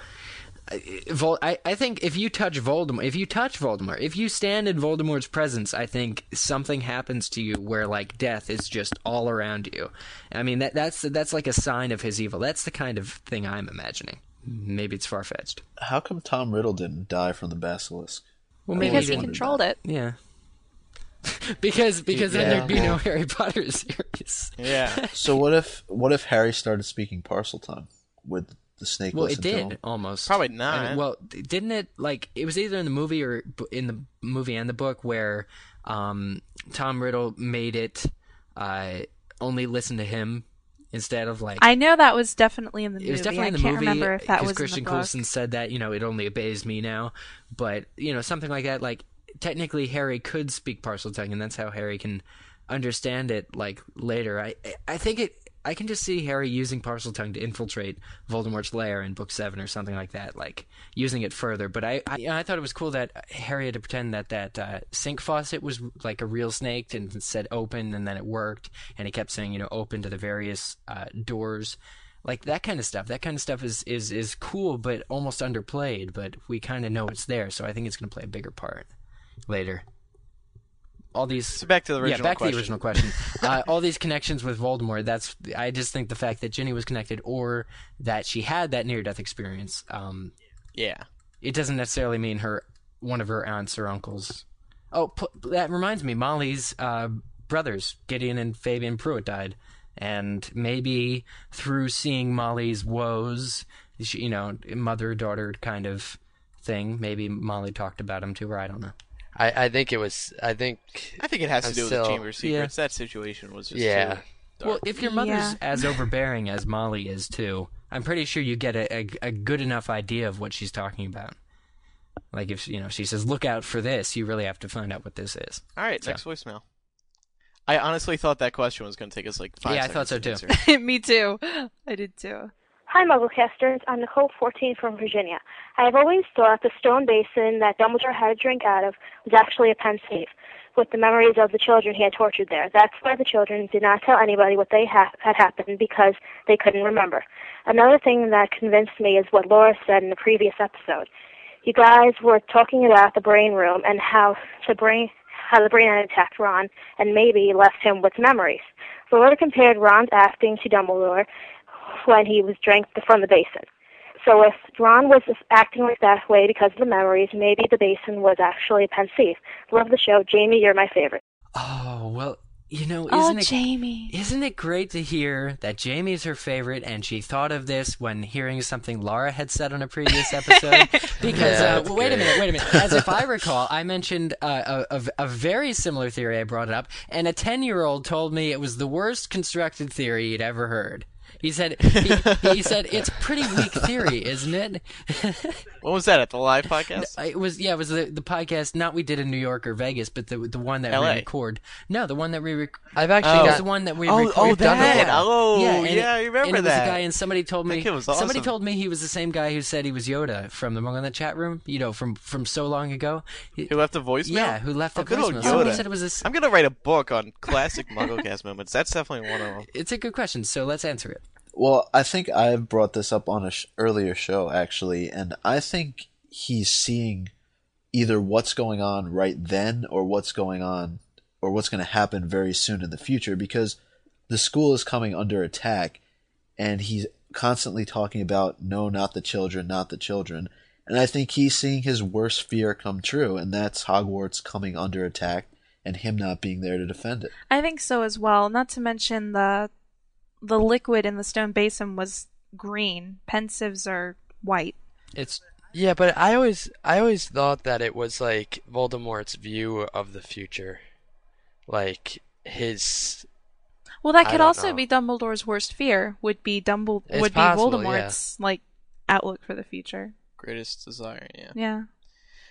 I- Vol- I, I think if you touch Voldemort, if you touch Voldemort, if you stand in Voldemort's presence, I think something happens to you where like death is just all around you. I mean that that's that's like a sign of his evil. That's the kind of thing I'm imagining. Maybe it's far fetched. How come Tom Riddle didn't die from the basilisk? Well, maybe because always he controlled that. it. Yeah. because because then there'd be no Harry Potter series. Yeah. So what if what if Harry started speaking Parseltongue with the snake? Well, it did him? almost. Probably I mean, not. well, didn't it? Like it was either in the movie or in the movie and the book where um, Tom Riddle made it uh, only listen to him instead of like. I know that was definitely in the movie. it was definitely in the can't movie remember if that was Christian in. Coulson said that you know it only obeys me now, but you know something like that. Like technically, Harry could speak Parseltongue, and that's how Harry can understand it. Like later, I I think it. I can just see Harry using Parseltongue to infiltrate Voldemort's lair in Book Seven or something like that, like using it further. But I, I, I thought it was cool that Harry had to pretend that that uh, sink faucet was like a real snake and said open, and then it worked, and he kept saying you know open to the various uh, doors. Like that kind of stuff. That kind of stuff is is is cool but almost underplayed. But we kind of know it's there so i think it's going to play a bigger part later all these So back to the original yeah back question. to the original question uh, all these connections with voldemort that's i just think the fact that ginny was connected or that she had that near death experience um Yeah. it doesn't necessarily mean her one of her aunts or uncles oh p- that reminds me molly's uh, brothers gideon and fabian prewett died and maybe through seeing molly's woes she, you know mother daughter kind of thing maybe molly talked about him to her i don't know I, I think it was. I think. I think it has to I'm do with the Chamber of Secrets. That situation was just Yeah. too Well, if your mother's Yeah. as overbearing as Molly is too, I'm pretty sure you get a, a, a good enough idea of what she's talking about. Like if you know she says, "Look out for this," you really have to find out what this is. All right, So- next voicemail. I honestly thought that question was going to take us like five Yeah, I thought so, to too. Me too. I did too. Hi, Mugglecasters. I'm Nicole, 14, from Virginia. I have always thought the stone basin that Dumbledore had a drink out of was actually a Pensieve, with the memories of the children he had tortured there. That's why the children did not tell anybody what they ha- had happened because they couldn't remember. Another thing that convinced me is what Laura said in the previous episode. You guys were talking about the brain room and how the brain how the brain had attacked Ron and maybe left him with memories. Laura compared Ron's acting to Dumbledore when he was drank from the basin. So if Ron was acting like that way because of the memories, maybe the basin was actually a Pensieve. Love the show. Jamie, you're my favorite. Oh well, you know, Oh, isn't it Jamie. isn't it great to hear that Jamie's her favorite and she thought of this when hearing something Laura had said on a previous episode? Because Yeah, uh, that's wait a minute, wait a minute. As if I recall, I mentioned uh, a, a, a very similar theory. I brought it up, and a ten-year-old told me it was the worst constructed theory he'd ever heard. He said he, he said it's pretty weak theory, isn't it? What was that at the live podcast? It was yeah, it was the the podcast not we did in New York or Vegas, but the the one that LA. we record. No, the one that we rec- I've actually Oh. it was got the one that we Oh, oh recorded. oh, We've done that. Oh, yeah, and it- I remember and it was that. a guy, and somebody told me That kid was somebody told me he was the same guy who said he was Yoda from the Mong in the chat room. You know, from from so long ago. He- Who left a voicemail? yeah, who left Oh, a good old voicemail. Somebody Yoda. said it was a. s- I'm gonna write a book on classic MuggleCast moments. That's definitely one of them. It's a good question, so let's answer it. Well, I think I've brought this up on a sh- earlier show actually, and I think he's seeing either what's going on right then or what's going on or what's going to happen very soon in the future because the school is coming under attack and he's constantly talking about no not the children not the children and i think he's seeing his worst fear come true and that's hogwarts coming under attack and him not being there to defend it I think so as well. Not to mention the the liquid in the stone basin was green. Pensieves are white. It's Yeah, but I always I always thought that it was like Voldemort's view of the future. Like his Well, that could also know. be Dumbledore's worst fear. Would be Dumbledore. It's would possible, be Voldemort's like outlook for the future. Greatest desire, yeah. Yeah.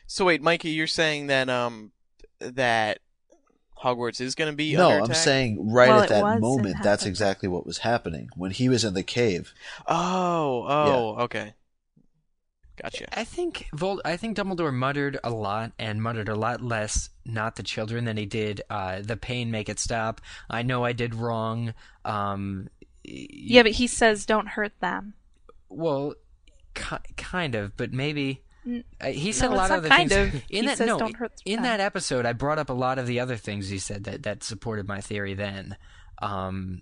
So wait, Mikey, you're saying that um that Hogwarts is gonna be no under i'm saying right Well, at that moment that's exactly what was happening when he was in the cave Oh, oh, okay. Gotcha. I think Vol- I think Dumbledore muttered a lot and muttered a lot less not the children than he did uh, the pain make it stop. I know I did wrong. Um, Yeah, but he says don't hurt them. Well, ki- kind of, but maybe. Uh, he said no, a lot of other kind things. of. In He that, says no, don't hurt in that episode, I brought up a lot of the other things he said that, that supported my theory then, um,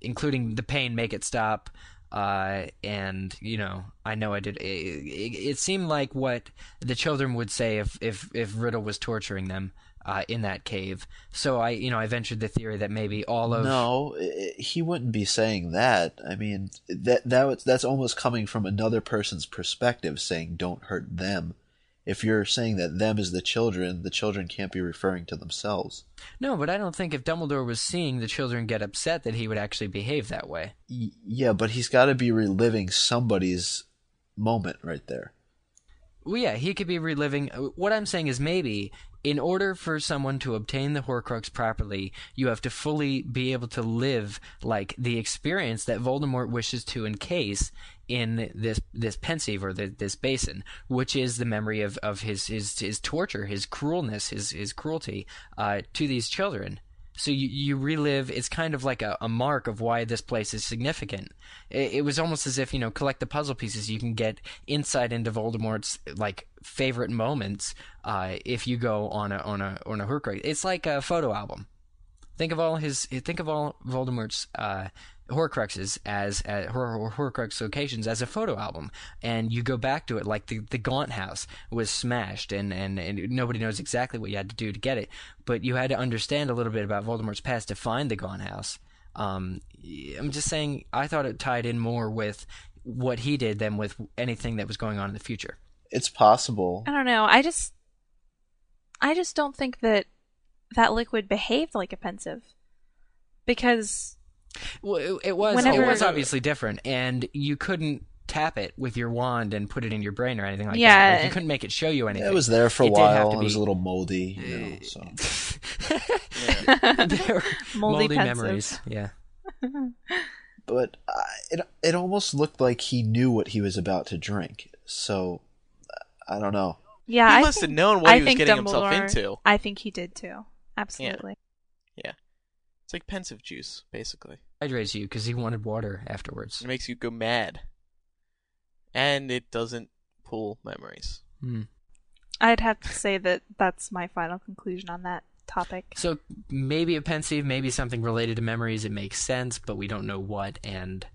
including the pain, make it stop, uh, and you know, I know I did. It, it, it seemed like what the children would say if if if Riddle was torturing them. Uh, in that cave, so I, you know, I ventured the theory that maybe all of No, he wouldn't be saying that. I mean, that that that's almost coming from another person's perspective, saying "don't hurt them." If you're saying that them is the children, the children can't be referring to themselves. no, but I don't think if Dumbledore was seeing the children get upset that he would actually behave that way. Y- yeah, but he's got to be reliving somebody's moment right there. Well, yeah, he could be reliving. uh, What I'm saying is maybe in order for someone to obtain the Horcrux properly, you have to fully be able to live like the experience that Voldemort wishes to encase in this this Pensieve or the, this basin, which is the memory of, of his, his his torture, his cruelness, his his cruelty uh, to these children. So you, you relive. It's kind of like a, a mark of why this place is significant. It, it was almost as if you know, collect the puzzle pieces. You can get insight into Voldemort's like favorite moments uh, if you go on a on a on a Horcrux. It's like a photo album. Think of all his. Think of all Voldemort's uh, Horcruxes as uh, Hor- Hor- Horcrux locations as a photo album, and you go back to it like the the Gaunt House was smashed, and, and and nobody knows exactly what you had to do to get it, but you had to understand a little bit about Voldemort's past to find the Gaunt House. Um, I'm just saying, I thought it tied in more with what he did than with anything that was going on in the future. It's possible. I don't know. I just I just don't think that that liquid behaved like a Pensieve. Because Well, it, it was Whenever- it was obviously different, and you couldn't tap it with your wand and put it in your brain or anything like Yeah, that. Like, you couldn't make it show you anything. It was there for a It while. to It was a little moldy, you know. So They were Moldy moldy, memories. Yeah. but uh, it it almost looked like he knew what he was about to drink. So I don't know. yeah, he I must think, have known what I he was getting Dumbledore, himself into. I think he did too. Absolutely. It's like Pensieve juice, basically. Hydrates you because he wanted water afterwards. It makes you go mad, and it doesn't pull memories. Hmm. I'd have to say that that's my final conclusion on that topic. So maybe a Pensieve, maybe something related to memories. It makes sense, but we don't know what. And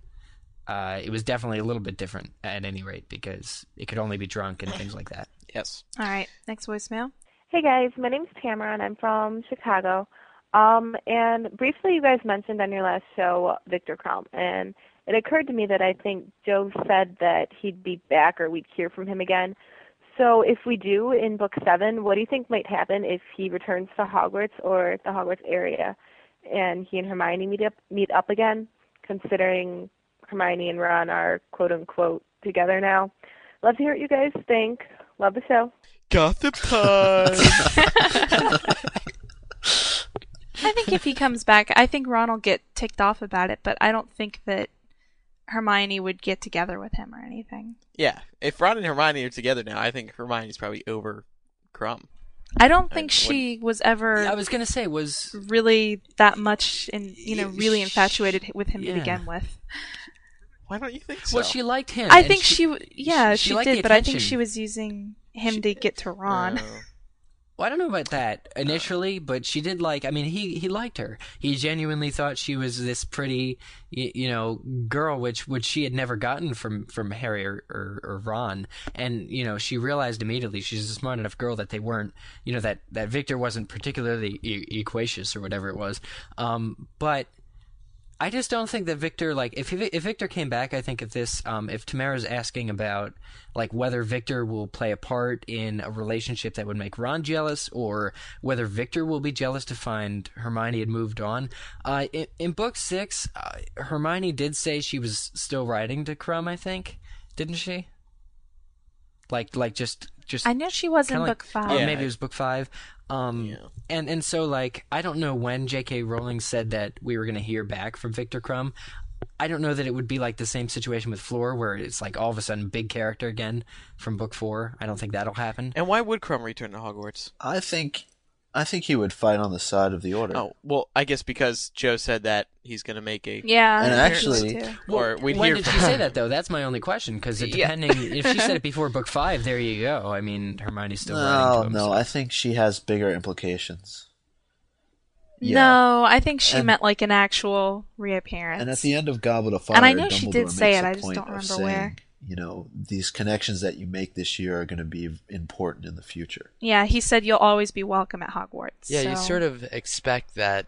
uh, it was definitely a little bit different at any rate because it could only be drunk and things like that. Yes. All right, next voicemail. Hey guys, my name's Tamara and I'm from Chicago. Um, and briefly, you guys mentioned on your last show Viktor Krum, and it occurred to me that I think Joe said that he'd be back or we'd hear from him again. So if we do in book seven, what do you think might happen if he returns to Hogwarts or the Hogwarts area, and he and Hermione meet up meet up again? Considering Hermione and Ron are quote unquote together now. Love to hear what you guys think. Love the show. Got the pun. I think if he comes back, I think Ron will get ticked off about it, but I don't think that Hermione would get together with him or anything. yeah. If Ron and Hermione are together now, I think Hermione's probably over Krum. I don't I- think what- she was ever I was gonna say was really that much in you know really sh- infatuated with him yeah. to begin with. Why don't you think so? well, she liked him. I think she, w yeah she she, liked did, but I think she was using him to get to Ron. Oh. Well, I don't know about that initially, but she did like. I mean, he he liked her. He genuinely thought she was this pretty, you, you know, girl, which which she had never gotten from from Harry or, or, or Ron. And you know, she realized immediately she's a smart enough girl that they weren't, you know, that that Viktor wasn't particularly e- equacious or whatever it was. Um, but I just don't think that Viktor like if if Viktor came back, I think if this um if Tamara's asking about like whether Viktor will play a part in a relationship that would make Ron jealous or whether Viktor will be jealous to find Hermione had moved on. Uh in, in book 6, uh, Hermione did say she was still writing to Krum, I think. Didn't she? Like like just just I know she was in like- book five. or Yeah. maybe it was book five. Um, Yeah. and and so like I don't know when J.K. Rowling said that we were going to hear back from Viktor Krum. I don't know that it would be like the same situation with Fleur, where it's like all of a sudden big character again from book four. I don't think that'll happen. And why would Krum return to Hogwarts? I think I think he would fight on the side of the order. Oh, well, I guess because Joe said that he's going to make a. Yeah, And I think so, actually- too. Or we'd when hear did from she say that though? That's my only question because Yeah. depending if she said it before book five, there you go. I mean, Hermione's still no, writing to him. no, so- I think she has bigger implications. Yeah. No, I think she And- meant like an actual reappearance. And at the end of Goblet of Fire, And I know she did say it, I just don't remember saying, where. You know, these connections that you make this year are going to be important in the future. yeah, he said you'll always be welcome at Hogwarts. Yeah, you sort of expect that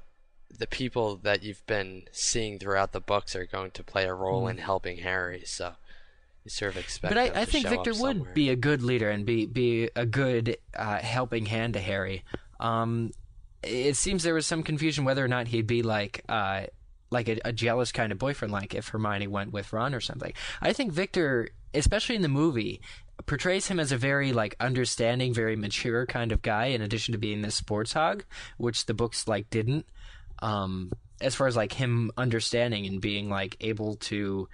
the people that you've been seeing throughout the books are going to play a role in helping Harry. So you sort of expect. But I, I think Viktor would be a good leader and be be a good uh, helping hand to Harry. Um, it seems there was some confusion whether or not he'd be like uh, like a, a jealous kind of boyfriend, like if Hermione went with Ron or something. I think Viktor, especially in the movie, portrays him as a very like understanding, very mature kind of guy. In addition to being this sports hog, which the books like didn't. Um, as far as like him understanding and being like able to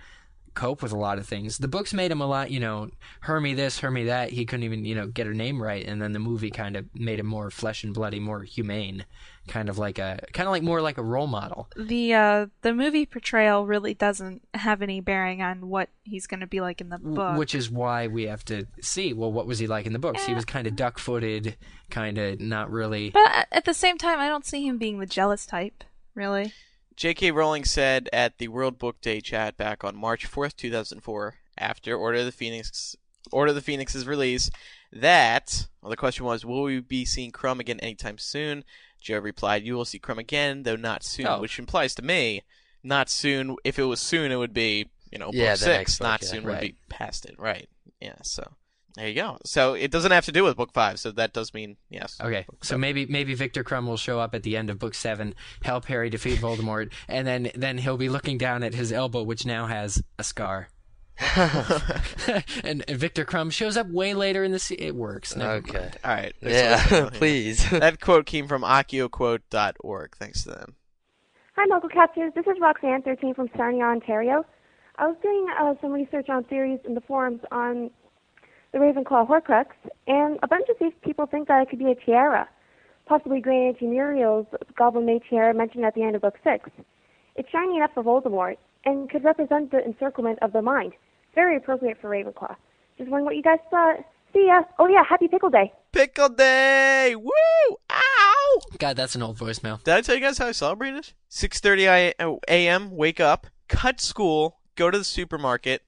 cope with a lot of things. The books made him a lot, you know, Hermie this, Hermie that. He couldn't even, you know, get her name right. And then the movie kind of made him more flesh and bloody, more humane, kind of like a, kind of like more like a role model. the uh the movie portrayal really doesn't have any bearing on what he's going to be like in the book. Which is why we have to see, well, what was he like in the books? He was kind of duck footed, kind of not really. but at- at the same time, I don't see him being the jealous type. Really, J.K. Rowling said at the World Book Day chat back on March 4th, 2004, after Order of the Phoenix, Order of the Phoenix's release, that well, the question was, will we be seeing Krum again anytime soon? Joe replied, "You will see Krum again, though not soon," Oh. which implies to me, not soon. If it was soon, it would be you know Yeah, book six. book, not yeah. soon would be past it, right? Yeah. So There you go. So it doesn't have to do with book five. So that does mean yes. Okay, so maybe maybe Viktor Krum will show up at the end of book seven, help Harry defeat Voldemort, and then then he'll be looking down at his elbow, which now has a scar. And, and Viktor Krum shows up way later in the se- It works. Never Okay. mind. All right. Yeah, please. that quote came from accio-quote.org. Thanks to them. Hi, Mugglecasters. This is Roxanne, 13 from Sarnia, Ontario. I was doing uh, some research on theories in the forums on the Ravenclaw Horcrux, and a bunch of these people think that it could be a tiara, possibly Grand Auntie Muriel's Goblin Made tiara mentioned at the end of Book 6. It's shiny enough for Voldemort, and could represent the encirclement of the mind. Very appropriate for Ravenclaw. Just wondering what you guys thought. See ya. Oh yeah, happy Pickle Day. Pickle Day! Woo! Ow! God, that's an old voicemail. Did I tell you guys how I celebrated? 6:30 a.m. Wake up, cut school, go to the supermarket,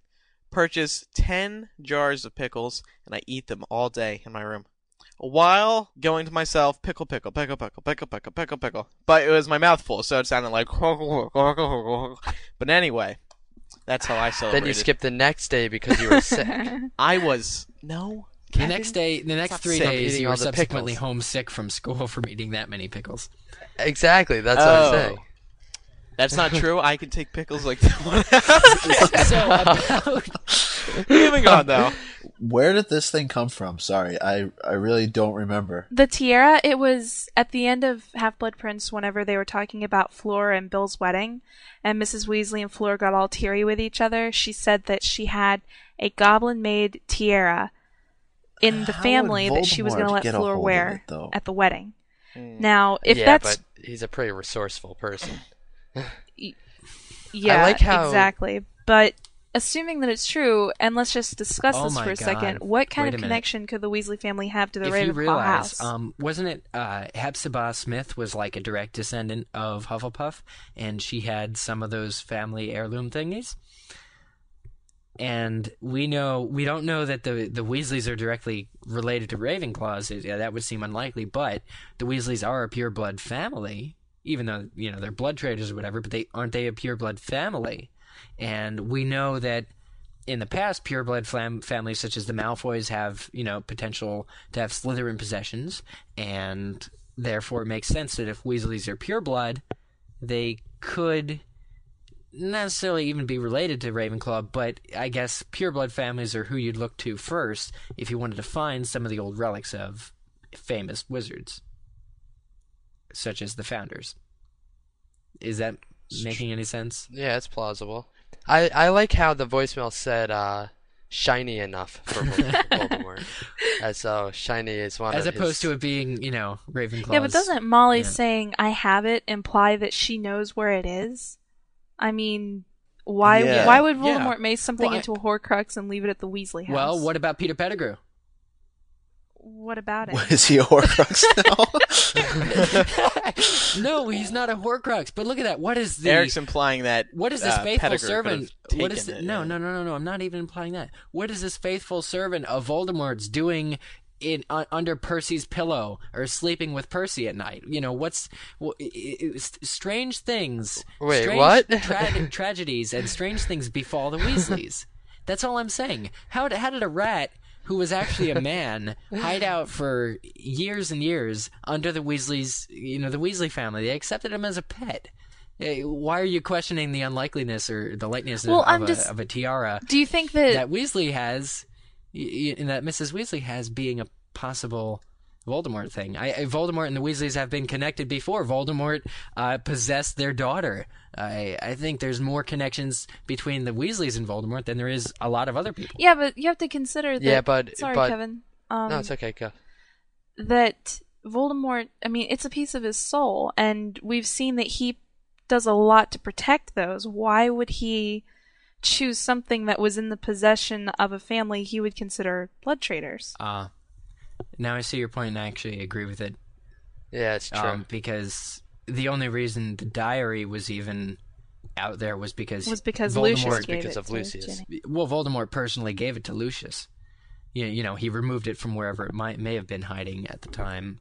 purchase 10 jars of pickles, and I eat them all day in my room. While going to myself, pickle, pickle, pickle, pickle, pickle, pickle, pickle, pickle. But it was my mouth full, so it sounded like. But anyway, that's how I celebrated. then you skipped the next day because you were sick. I was no. The next day, the next not three sick, days, eating you all were the subsequently pickles. homesick from school from eating that many pickles. exactly. That's what Oh. I'm saying. That's not true. I can take pickles like that. so about Moving on, though. Where did this thing come from? Sorry, I I really don't remember. The tiara, it was at the end of Half Blood Prince whenever they were talking about Fleur and Bill's wedding, and Mrs. Weasley and Fleur got all teary with each other. She said that she had a goblin made tiara in the How family that she was going to let get a Fleur hold of wear it, at the wedding. Hmm. Now, if yeah, that's but he's a pretty resourceful person. Yeah, like how- exactly. But assuming that it's true, and let's just discuss Oh this for a second, what kind Wait of connection could the Weasley family have to the if Ravenclaw realize, house? um, wasn't it uh, Hepzibah Smith was like a direct descendant of Hufflepuff, and she had some of those family heirloom thingies. And we know we don't know that the the Weasleys are directly related to Ravenclaws. Yeah, that would seem unlikely, but the Weasleys are a pure blood family, even though you know they're blood traders or whatever. But they aren't they a pure blood family? And we know that in the past, pureblood flam- families such as the Malfoys have, you know, potential to have Slytherin possessions, and therefore it makes sense that if Weasleys are pure blood, they could necessarily even be related to Ravenclaw, but I guess pure blood families are who you'd look to first if you wanted to find some of the old relics of famous wizards, such as the founders. Is that making any sense? Yeah, it's plausible. I, I like how the voicemail said uh, shiny enough for Vol- Voldemort. As though shiny is one As of opposed his... to it being, you know, Ravenclaw. Yeah, but doesn't Molly yeah. saying "I have it" imply that she knows where it is? I mean, why Yeah. why would Yeah. Voldemort make something Well, into a Horcrux and leave it at the Weasley house? Well, what about Peter Pettigrew? What about it? What is he a Horcrux now? no, he's not a Horcrux. But look at that. What is the Eric's implying that. what is this uh, faithful Pettigrew servant? What is taken it? it, No, no, no, no, no. I'm not even implying that. What is this faithful servant of Voldemort's doing in uh, under Percy's pillow or sleeping with Percy at night? You know, what's wh- i- i- s- strange things? Wait, strange what? tra- tragedies and strange things befall the Weasleys. That's all I'm saying. How how did a rat who was actually a man hide out for years and years under the Weasleys, you know, the Weasley family? They accepted him as a pet. Eh, Why are you questioning the unlikeliness or the likeness Well, of, a, just- of a tiara Do you think that, that Weasley has, that Mrs. Weasley has being a possible Voldemort thing? I, I- Voldemort and the Weasleys have been connected before. Voldemort uh, possessed their daughter. I, I think there's more connections between the Weasleys and Voldemort than there is a lot of other people. yeah, but you have to consider that. Yeah, but- sorry, but- Kevin. Um, No, it's okay. Go. that Voldemort, I mean, it's a piece of his soul, and we've seen that he does a lot to protect those. Why would he choose something that was in the possession of a family he would consider blood traders? Uh, now I see your point, and I actually agree with it. Yeah, it's true. Um, because the only reason the diary was even out there was because Was because Voldemort, Lucius gave because it of to Lucius. Ginny. Well, Voldemort personally gave it to Lucius. You, you know, he removed it from wherever it might may have been hiding at the time.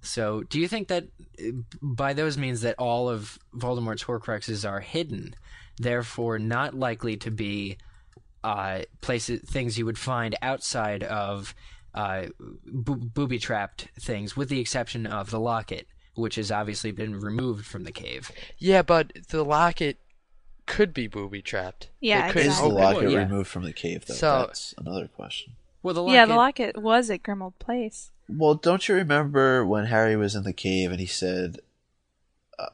So, do you think that uh, by those means that all of Voldemort's Horcruxes are hidden, therefore not likely to be uh, places, things you would find outside of uh, bo- booby trapped things, with the exception of the locket, which has obviously been removed from the cave. Yeah, but the locket could be booby trapped. Yeah, They couldn't Is the open locket it. yeah. removed from the cave, though? So- That's another question. Well, the locket, Yeah, the locket was at Grimmauld Place. Well, don't you remember when Harry was in the cave and he said, uh,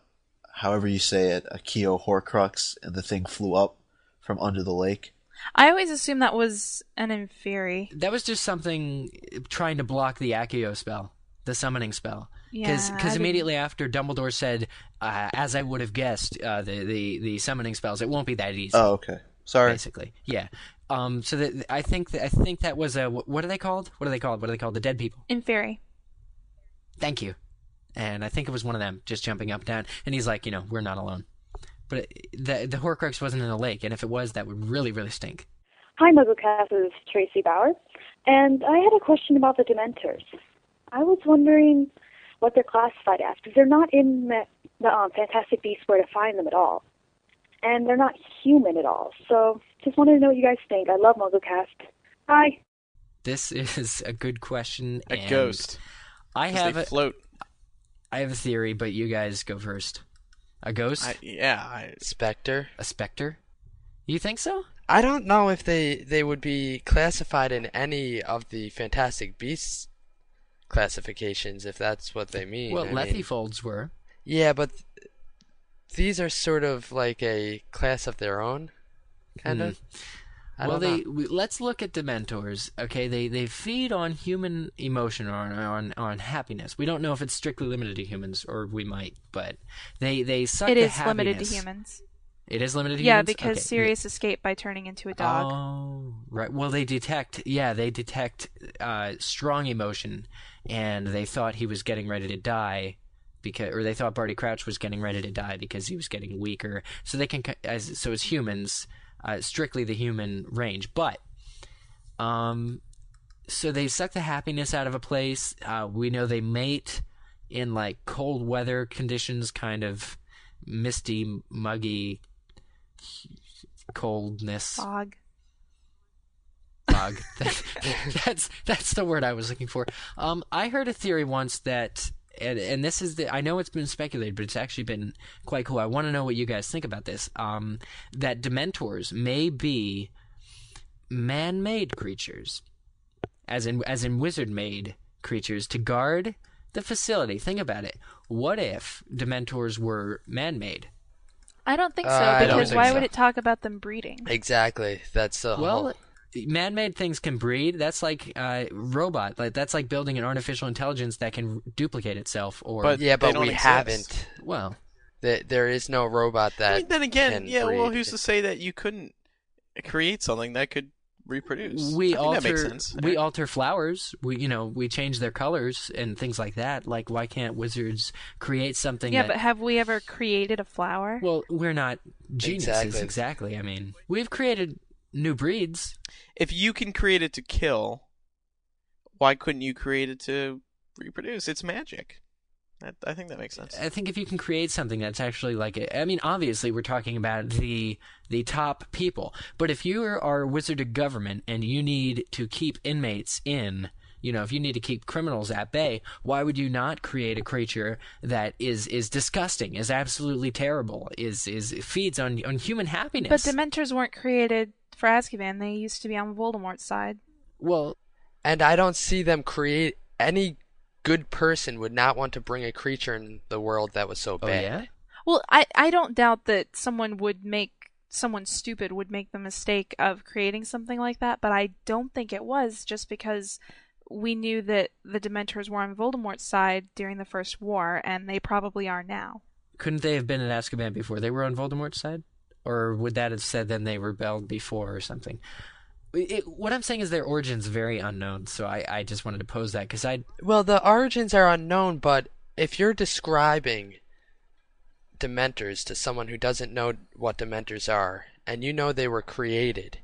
however you say it, Accio Horcrux, and the thing flew up from under the lake? I always assumed that was an inferi. That was just something trying to block the Accio spell, the summoning spell. Because Yeah, I didn't- immediately after Dumbledore said, uh, as I would have guessed, uh, the, the the summoning spells, it won't be that easy. Oh, okay. Sorry. basically, yeah. Um, so that I think that I think that was a what are they called? What are they called? What are they called? The dead people. Inferi. Thank you. And I think it was one of them just jumping up and down, and he's like, you know, we're not alone. But the the Horcrux wasn't in a lake, and if it was, that would really really stink. Hi, MuggleCast. This is Tracy Bauer. And I had a question about the Dementors. I was wondering what they're classified as, because they're not in the, the um, Fantastic Beasts where to find them at all. And they're not human at all. So just wanted to know what you guys think. I love MuggleCast. Hi. This is a good question. A and ghost. I have they a, float. I have a theory, but you guys go first. A ghost? I, yeah, I, Spectre. a specter? You think so? I don't know if they they would be classified in any of the Fantastic Beasts classifications, if that's what they mean. Well, I Lethe mean- were. Yeah, but th- these are sort of like a class of their own, kind hmm. of. I well, they we, let's look at Dementors. Okay, they they feed on human emotion or on, on on happiness. We don't know if it's strictly limited to humans, or we might, but they they suck. It the is limited to humans. It is limited to Yeah, humans. Yeah, because Okay, Sirius escaped by turning into a dog. Oh, right. Well, they detect. Yeah, they detect uh, strong emotion, and they thought he was getting ready to die because, or they thought Barty Crouch was getting ready to die because he was getting weaker. So they can, as so as humans, uh, strictly the human range, but. Um, so they suck the happiness out of a place. Uh, we know they mate in like cold weather conditions, kind of misty, muggy coldness Fog. fog. that's that's the word I was looking for. Um, I heard a theory once that, and, and this is the I know it's been speculated, but it's actually been quite cool. I want to know what you guys think about this. Um, that Dementors may be man-made creatures, as in as in wizard-made creatures to guard the facility. Think about it. What if Dementors were man-made? I don't think so Uh, I don't because think why so. would it talk about them breeding? Exactly. That's the Well, whole. Man-made things can breed. That's like uh, robot. Like that's like building an artificial intelligence that can duplicate itself. Or But Yeah, but we exist. haven't. well, There, there is no robot that. I mean, then again, can yeah. Well, who's to say that you couldn't create something that could reproduce? we I think alter that makes sense. we alter flowers. We you know we change their colors and things like that. Like why can't wizards create something? Yeah, that, but have we ever created a flower? well, we're not geniuses Exactly. exactly. I mean, we've created new breeds. if you can create it to kill, why couldn't you create it to reproduce? It's magic. I think that makes sense. I think if you can create something that's actually like I mean, obviously we're talking about the the top people, but if you are a wizard of government and you need to keep inmates in, you know, if you need to keep criminals at bay, why would you not create a creature that is is disgusting, is absolutely terrible, is is feeds on on human happiness? But Dementors weren't created for Azkaban. They used to be on Voldemort's side. well, And I don't see them create any good person would not want to bring a creature in the world that was so bad. oh bad. yeah. Well, I I don't doubt that someone would make someone stupid would make the mistake of creating something like that, but I don't think it was just because we knew that the Dementors were on Voldemort's side during the First War, and they probably are now. Couldn't they have been at Azkaban before they were on Voldemort's side? Or would that have said then they rebelled before or something? It, what I'm saying is their origin's very unknown, so I, I just wanted to pose that because I Well, the origins are unknown, but if you're describing Dementors to someone who doesn't know what Dementors are, and you know they were created,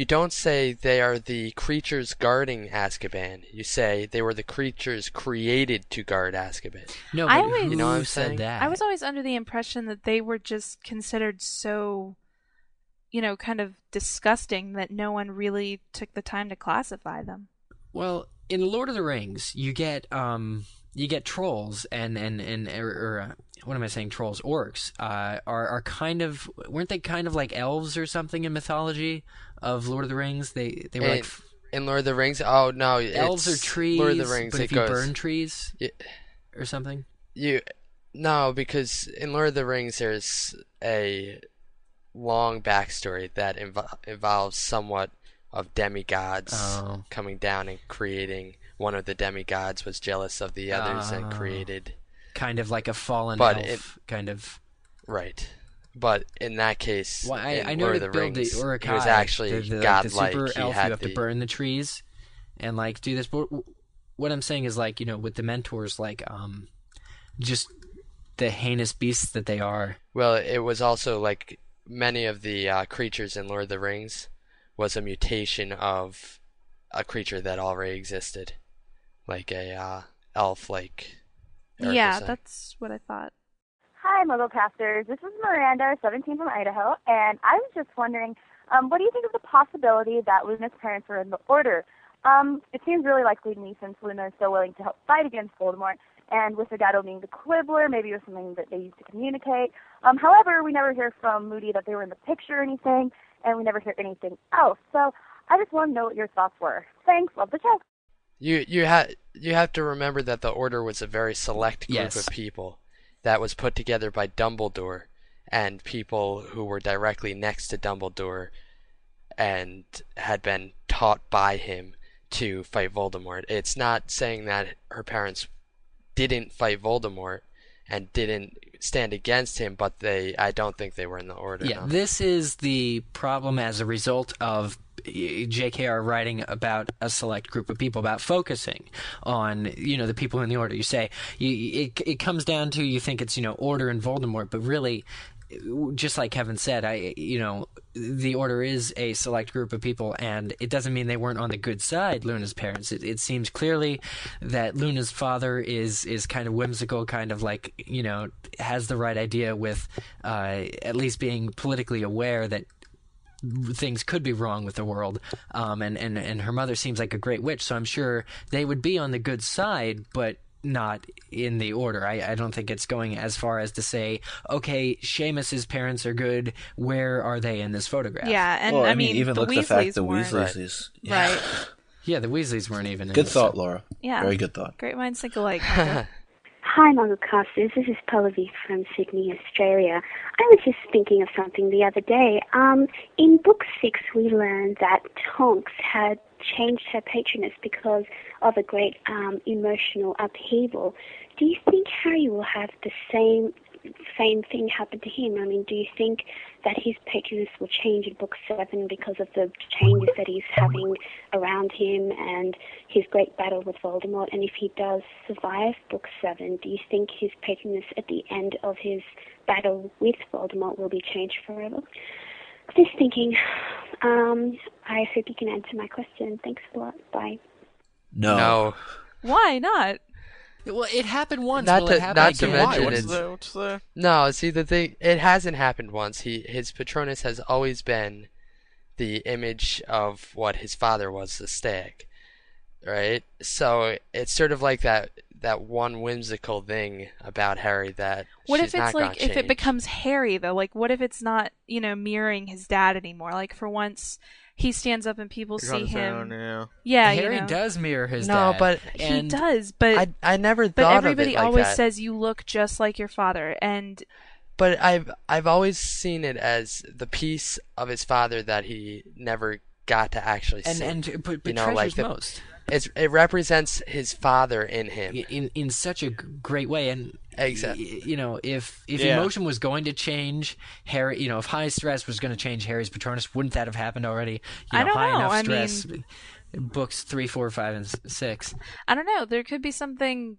you don't say they are the creatures guarding Azkaban. You say they were the creatures created to guard Azkaban. no, I always- You know what I'm saying? that? I was always under the impression that they were just considered so you know, kind of disgusting that no one really took the time to classify them. Well, in Lord of the Rings, you get um you get trolls and and and or, or uh, what am I saying? Trolls, orcs uh, are are kind of weren't they kind of like elves or something in mythology of Lord of the Rings? They they were in, like in Lord of the Rings. Oh no, elves are trees. Lord of the Rings. but if you goes, burn trees or something, you no because in Lord of the Rings there's a long backstory that invo- involves somewhat of demigods Oh. coming down and creating. One of the demigods was jealous of the others and Oh. created kind of like a fallen But elf, it- kind of. right. But in that case, Well, I, I know Lord of the Rings, the Uruk-hai, he was actually the, the, like, the super elf. had You have the, to burn the trees and like do this. But what I'm saying is like you know with the mentors, like um, just the heinous beasts that they are. Well, it was also like many of the uh, creatures in Lord of the Rings was a mutation of a creature that already existed, like a uh, elf, like. Eric yeah, saying. that's what I thought. Hi, Muggle Casters. This is Miranda, 17 from Idaho, and I was just wondering, um, what do you think of the possibility that Luna's parents were in the Order? Um, it seems really likely to me since Luna is so willing to help fight against Voldemort, and with her dad owning the Quibbler, maybe it was something that they used to communicate. Um, however, we never hear from Moody that they were in the picture or anything, and we never hear anything else. So I just want to know what your thoughts were. Thanks. Love the show. You you had you have to remember that the Order was a very select group Yes. of people that was put together by Dumbledore and people who were directly next to Dumbledore and had been taught by him to fight Voldemort. It's not saying that her parents didn't fight Voldemort and didn't stand against him, but they I don't think they were in the Order. Yeah, no. this is the problem as a result of JKR writing about a select group of people, about focusing on you know the people in the order. You say you, it it comes down to you think it's you know order and Voldemort, but really. Just like Kevin said, I you know the order is a select group of people, and it doesn't mean they weren't on the good side. Luna's parents. It, it seems clearly that Luna's father is is kind of whimsical, kind of like you know has the right idea with uh, at least being politically aware that things could be wrong with the world. Um, and, and, and her mother seems like a great witch, so I'm sure they would be on the good side, but not in the order. I, I don't think it's going as far as to say, okay, Seamus's parents are good. Where are they in this photograph? Yeah, and well, I, I mean, even the look Weasleys the fact the weren't. Weasleys is yeah. Right. Yeah, the Weasleys weren't even in Good this. thought, Laura. Yeah. Very good thought. Great minds think alike. Hi, Mugglecasters. This is Pallavi from Sydney, Australia. I was just thinking of something the other day. Um, in Book Six, we learned that Tonks had changed her Patronus because of a great um, emotional upheaval. Do you think Harry will have the same same thing happen to him? I mean, do you think that his Patronus will change in Book Seven because of the changes that he's having around him and his great battle with Voldemort? And if he does survive Book Seven, do you think his Patronus at the end of his battle with Voldemort will be changed forever? Just thinking. Um, I hope you can answer my question. Thanks a lot. Bye. No. No. Why not? Well, it happened once. Not Will to- it happen not to again? mention What's the, what's the... No, see the thing it hasn't happened once. He his Patronus has always been the image of what his father was, the stag. Right? So it's sort of like that that one whimsical thing about Harry that What she's if it's not like if it becomes Harry though? Like what if it's not, you know, mirroring his dad anymore? Like for once he stands up and people You're see him. own, yeah. Yeah, Harry you know. does mirror his No, dad. but he does, but I I never but thought everybody of it like always that. says you look just like your father and But I've I've always seen it as the piece of his father that he never got to actually and see. and and but, but you know, like treasures the, most it's it represents his father in him. in in such a great way and Exactly. you know if if Yeah. emotion was going to change harry you know if high stress was going to change harry's patronus wouldn't that have happened already you I know don't high know, enough I stress books three four five and six I don't know, there could be something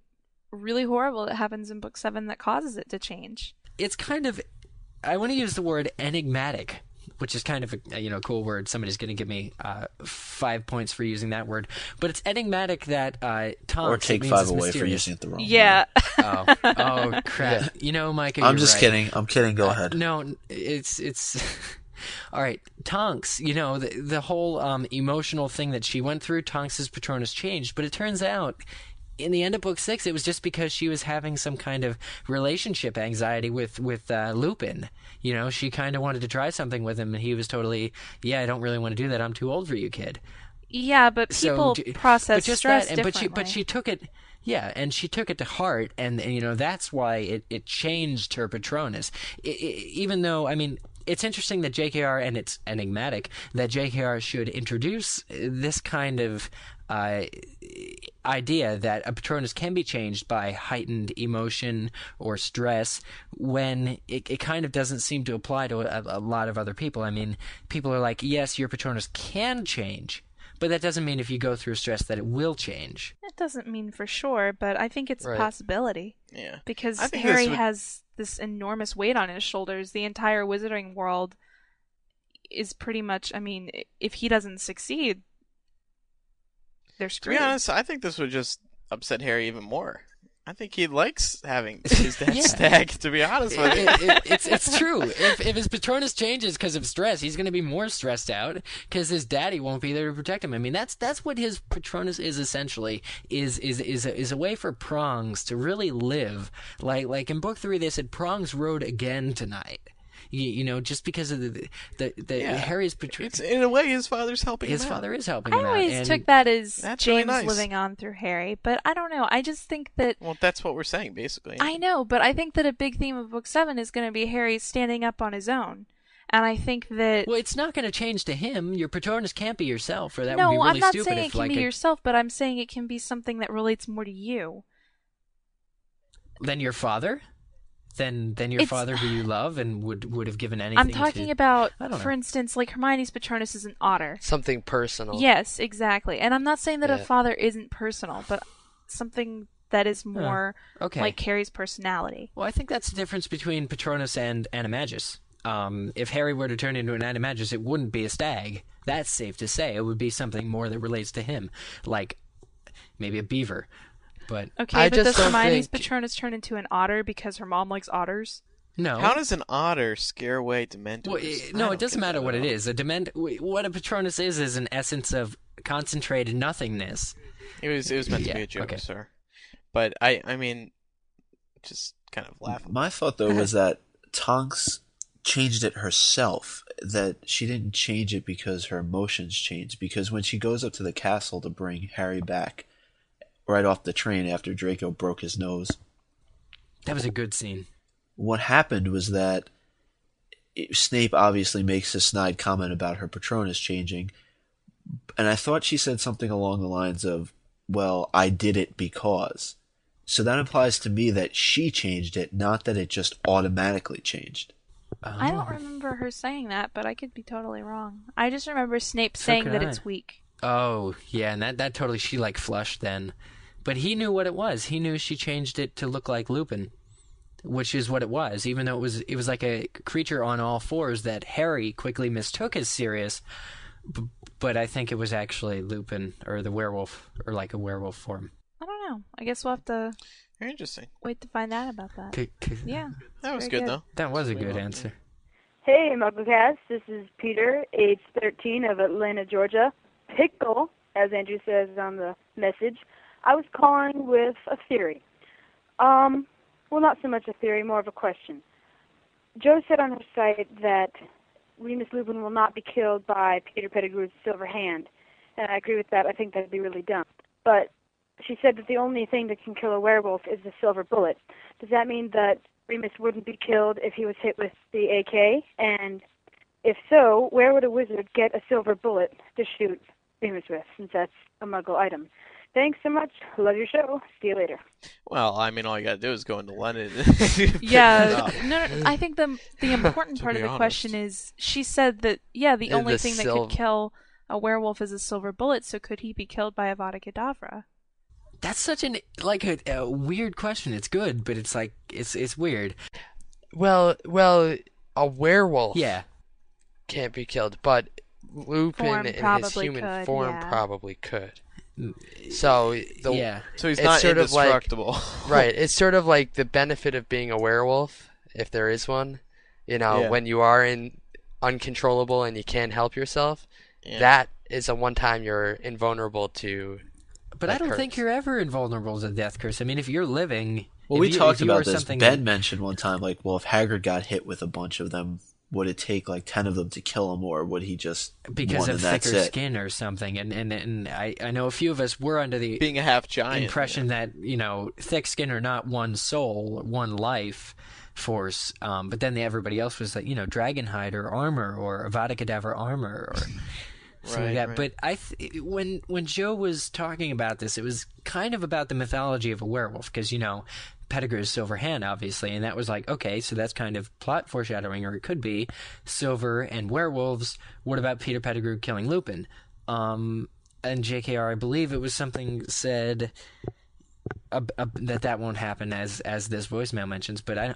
really horrible that happens in book 7 that causes it to change. it's kind of i want to use the word enigmatic which is kind of a you know cool word somebody's going to give me uh, five points for using that word but it's enigmatic that uh tom Or take five away for using it the wrong way. Yeah. oh, oh crap! You know, Mike. I'm just kidding. I'm kidding. Go ahead. No, it's it's All right, Tonks. You know the the whole um, emotional thing that she went through. Tonks's Patronus changed, but it turns out. In the end of book six, it was just because she was having some kind of relationship anxiety with with uh, Lupin. You know, she kind of wanted to try something with him, and he was totally, "Yeah, I don't really want to do that. I'm too old for you, kid." Yeah, but people So, process but just stress that, and, but differently. she but she took it yeah and she took it to heart and, and, you know that's why it, it changed her patronus I I even though i mean it's interesting that jkr and it's enigmatic that jkr should introduce this kind of uh, idea that a patronus can be changed by heightened emotion or stress when it, it kind of doesn't seem to apply to a, a lot of other people. I mean, people are like, yes, your patronus can change, but that doesn't mean if you go through stress that it will change. That doesn't mean for sure, but I think it's Right. a possibility. Yeah. Because Harry this would- has this enormous weight on his shoulders. The entire wizarding world is pretty much, I mean, if he doesn't succeed, they're To be honest, I think this would just upset Harry even more. I think he likes having his dad Yeah. stag. To be honest with you, It- it- it's it's true. If if his patronus changes because of stress, he's going to be more stressed out because his daddy won't be there to protect him. I mean, that's that's what his patronus is essentially is is is a, is a way for Prongs to really live. Like like in book three, they said Prongs rode again tonight. You, you know, just because of the the, the Yeah. Harry's patronus. in a way, his father's helping His him out. father is helping I him out. always and- took that as That's really James nice. living on through Harry, but I don't know. I just think that Well, that's what we're saying, basically. I know, but I think that a big theme of book seven is going to be Harry standing up on his own, and I think that Well, it's not going to change to him. Your patronus can't be yourself, or that no, would be really stupid. No, I'm not stupid. saying if it can like be a- yourself, but I'm saying it can be something that relates more to you. than your father than than your It's- father who you love and would would have given anything I'm talking to- about, for instance, like Hermione's Patronus is an otter. Something personal. Yes, exactly. And I'm not saying that a father isn't personal, but something that is more okay. like Harry's personality. well i think that's the difference between patronus and animagus um, if harry were to turn into an animagus it wouldn't be a stag that's safe to say it would be something more that relates to him like maybe a beaver but Okay, I but just does don't Hermione's think- Patronus turn into an otter because her mom likes otters? no How does an otter scare away Dementors? Well, it, no, it doesn't matter that what at it all. is. A dement, what a patronus is, is an essence of concentrated nothingness. It was it was meant to be a joke, okay. sir. But I I mean, just kind of laugh. My thought though was that Tonks changed it herself. That she didn't change it because her emotions changed. Because when she goes up to the castle to bring Harry back, right off the train after Draco broke his nose, That was a good scene. what happened was that it- Snape obviously makes a snide comment about her Patronus changing, and I thought she said something along the lines of, "Well, I did it because." So that implies to me that she changed it, not that it just automatically changed. I Oh. don't remember her saying that, but I could be totally wrong. I just remember Snape saying could that I. it's weak. Oh, yeah, and that, that totally, she like flushed then. But he knew what it was. He knew she changed it to look like Lupin, which is what it was, even though it was, it was like a creature on all fours that Harry quickly mistook as Sirius. B- but I think it was actually Lupin, or the werewolf, or like a werewolf form. I don't know. I guess we'll have to Very interesting. wait to find out about that. K- k- Yeah. That was very good, though. That was a good answer. Hey, MuggleCast. This is Peter, age 13 of Atlanta, Georgia. Pickle, as Andrew says on the message. I was calling with a theory. Um, well, not so much a theory, more of a question. Joe said on her site that Remus Lupin will not be killed by Peter Pettigrew's silver hand, and I agree with that. I think that'd be really dumb. But she said that the only thing that can kill a werewolf is the silver bullet. Does that mean that Remus wouldn't be killed if he was hit with the AK? And if so, where would a wizard get a silver bullet to shoot Remus with, since that's a muggle item? Thanks so much. Love your show. See you later. Well, I mean, all you gotta do is go into London. and pick it Yeah, no, no, I think the the important part of be the question is she said that yeah, the only the thing that could kill a werewolf is a silver bullet. So could he be killed by Avada Kedavra? That's such an like a, a weird question. It's good, but it's like it's it's weird. Well, well, a werewolf Yeah, can't be killed, but Lupin Form in his human could, form yeah. probably could. So the yeah. So he's not sort of like- indestructible. right, it's sort of like the benefit of being a werewolf, if there is one. You know, Yeah. when you are in uncontrollable and you can't help yourself, Yeah. that is a one time you're invulnerable to. But I don't curse. think you're ever invulnerable to death curse. I mean, if you're living, Well, we you- talked if you were about this. something Ben mentioned one time, like, well, if Hagrid got hit with a bunch of them, would it take like ten of them to kill him, or would he just because one of and that's thicker it? skin or something. And and and I I know a few of us were under the Being a half giant. impression that you know thick skin or not one soul, one life force. Um, but then the, everybody else was like you know dragonhide or armor or Avada Kedavra armor or. Something Right, that. right. But I, th- when when Joe was talking about this, it was kind of about the mythology of a werewolf because you know Pettigrew's Silver Hand, obviously, and that was like okay, so that's kind of plot foreshadowing, or it could be Silver and werewolves. What about Peter Pettigrew killing Lupin? Um, and JKR, I believe it was something said uh, uh, that that won't happen as as this voicemail mentions but i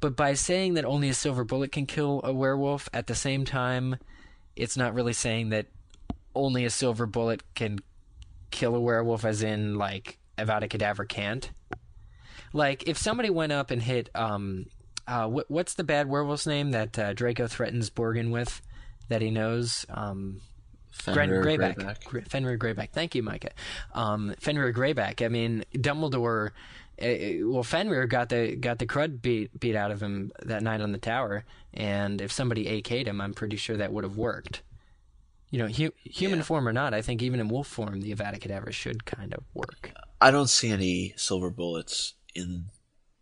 but by saying that only a silver bullet can kill a werewolf at the same time it's not really saying that only a silver bullet can kill a werewolf as in like Avada Kedavra can't like if somebody went up and hit um uh what, what's the bad werewolf's name that uh, Draco threatens Borgin with that he knows um Fenrir Greyback. Greyback. Fenrir Greyback. Thank you, Micah. Um, Fenrir Greyback. I mean, Dumbledore. Uh, well, Fenrir got the got the crud beat beat out of him that night on the tower, and if somebody AK'd him, I'm pretty sure that would have worked. You know, hu- human form or not, I think even in wolf form, the Avada Kedavra should kind of work. I don't see any silver bullets in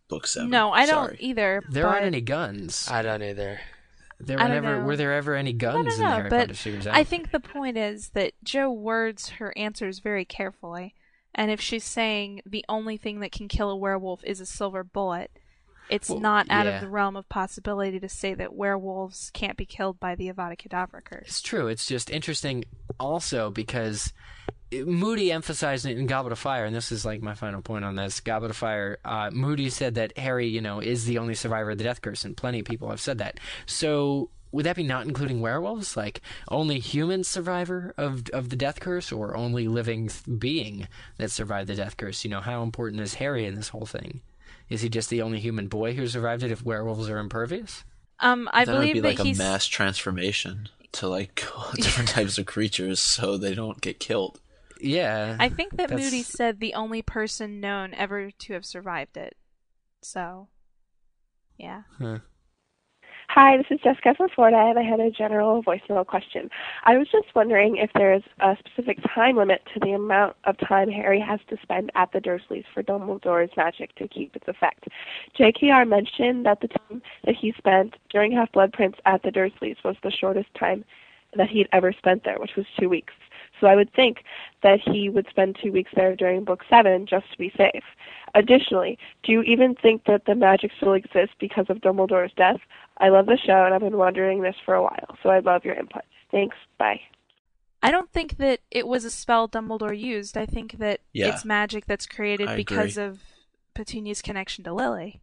book seven. No, I don't Sorry. either. There but aren't any guns. I don't either. There were don't never know. were there ever any guns no, in no, the no, Harry but Potter series? I think the point is that Joe words her answers very carefully, and if she's saying the only thing that can kill a werewolf is a silver bullet, it's Well, not out yeah. of the realm of possibility to say that werewolves can't be killed by the Avada Kedavra curse. It's true. It's just interesting also because Moody emphasized it in Goblet of Fire, and this is like my final point on this. Goblet of Fire, uh, Moody said that Harry, you know, is the only survivor of the death curse, and plenty of people have said that. So would that be not including werewolves? Like only human survivor of of the death curse, or only living th- being that survived the death curse? You know, how important is Harry in this whole thing? Is he just the only human boy who survived it? If werewolves are impervious? Um, I then it would be that like a he's mass transformation to like different types of creatures, so they don't get killed. Yeah. I think that That's- Moody said the only person known ever to have survived it. So, yeah. Huh. Hi, this is Jessica from Florida, and I had a general voicemail question. I was just wondering if there's a specific time limit to the amount of time Harry has to spend at the Dursleys for Dumbledore's magic to keep its effect. JKR mentioned that the time that he spent during Half Blood Prince at the Dursleys was the shortest time that he'd ever spent there, which was two weeks. So I would think that he would spend two weeks there during Book 7 just to be safe. Additionally, do you even think that the magic still exists because of Dumbledore's death? I love the show and I've been wondering this for a while, so I'd love your input. Thanks. Bye. I don't think that it was a spell Dumbledore used. I think that Yeah. it's magic that's created I because agree. of Petunia's connection to Lily.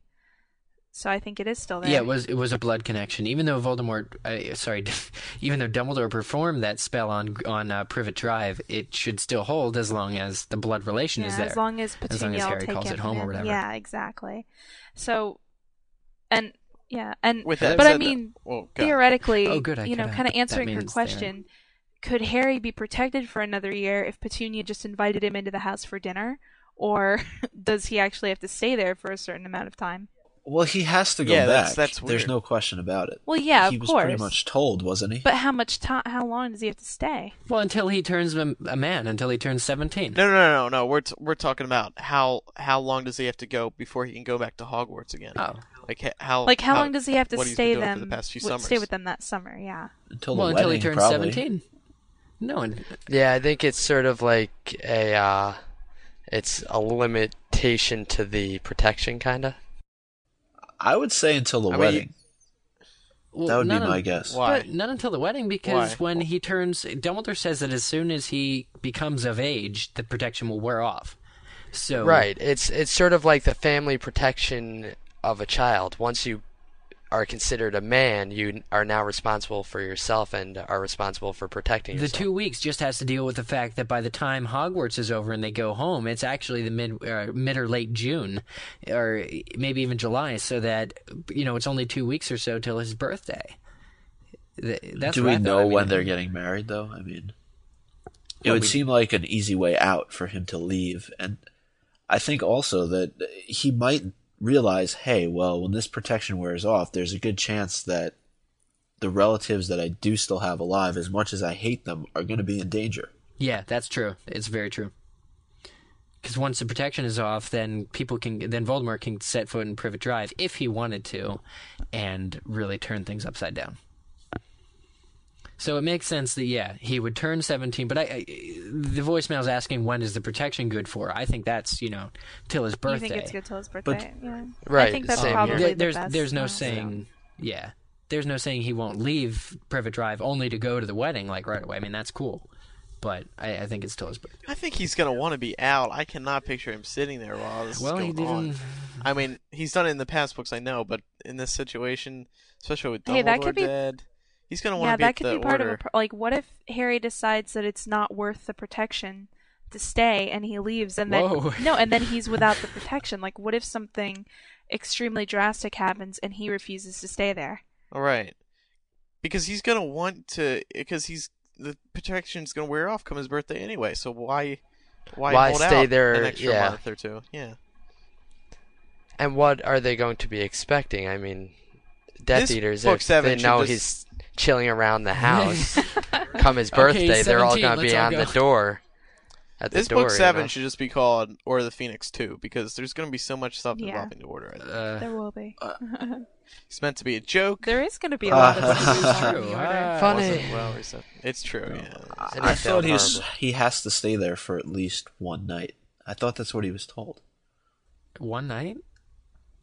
So I think it is still there. Yeah, it was it was a blood connection. Even though Voldemort, uh, sorry, even though Dumbledore performed that spell on on uh, Privet Drive, it should still hold as long as the blood relation yeah, is there. as long as Petunia as long as Harry calls it home or whatever. Yeah, exactly. So, and yeah, and With that but I said, mean, well, theoretically, Oh, good, I you know, kind of answering her means there. question, could Harry be protected for another year if Petunia just invited him into the house for dinner, or does he actually have to stay there for a certain amount of time? Well, he has to go Yeah, back. that's- that's There's no question about it. Well, yeah, he of was pretty course. much told, wasn't he? But how much time? How long does he have to stay? Well, until he turns a, a man, until he turns seventeen. No, no, no, no, no. We're t- we're talking about how how long does he have to go before he can go back to Hogwarts again? Oh, Like ha- how Like how, long does he have to stay them? the past few w- summers? stay with them that summer? Yeah. until well, the until wedding, he turns probably. seventeen. No, and Yeah, I think it's sort of like a uh, it's a limitation to the protection, kind of. I would say until the I mean, wedding. well, that would be my un- guess. Why? But not until the wedding, because Why? when he turns, Dumbledore says that as soon as he becomes of age, the protection will wear off. So Right. It's it's sort of like the family protection of a child. Once you are considered a man, you are now responsible for yourself and are responsible for protecting yourself. The two weeks just has to deal with the fact that by the time Hogwarts is over and they go home, it's actually the mid uh, mid or late June, or maybe even July. So that you know it's only two weeks or so till his birthday. that's Do we I know I mean, when they're getting married, though? I mean, it Well, would we- seem like an easy way out for him to leave, and I think also that he might realize, hey, well, when this protection wears off, there's a good chance that the relatives that I do still have alive, as much as I hate them, are going to be in danger. Yeah, that's true. It's very true. Because once the protection is off, then people can, then Voldemort can set foot in Privet Drive if he wanted to, and really turn things upside down. So it makes sense that yeah, he would turn seventeen. But I, I the voicemail's asking when is the protection good for? I think that's you know till his birthday. You think it's good till his birthday? yeah. Right. I think that's same here. probably the there's best. there's no saying yeah. There's no saying he won't leave Privet Drive only to go to the wedding like right away. I mean that's cool, but I, I think it's till his birthday. I think he's gonna want to be out. I cannot picture him sitting there while this Well, is going on. didn't- I mean, he's done it in the past books, I know, but in this situation, especially with Dumbledore Hey, that could be- dead, he's gonna want Yeah, to be that could the be part order. of a pro- like. What if Harry decides that it's not worth the protection to stay, and he leaves, and then Whoa. no, and then he's without the protection. Like, what if something extremely drastic happens and he refuses to stay there? All right, because he's gonna want to, because he's the protection's gonna wear off come his birthday anyway. So why, why, Why hold stay out there- an extra yeah. month or two? Yeah. And what are they going to be expecting? I mean, Death This Eaters, book if seven they know just- he's chilling around the house, come his Okay, birthday, they're all going to be on go. the door. At the This door, book you seven know? should just be called Order of the Phoenix two because there's gonna be so much stuff Yeah. involving the Order. I think. Uh, There will be. It's meant to be a joke. there is going to be a lot of Uh, stuff It's true. the order. Ah. Funny. wasn't well. It's true. Yeah. And I it thought sounds he was, he has to stay there for at least one night. I thought that's what he was told. One night?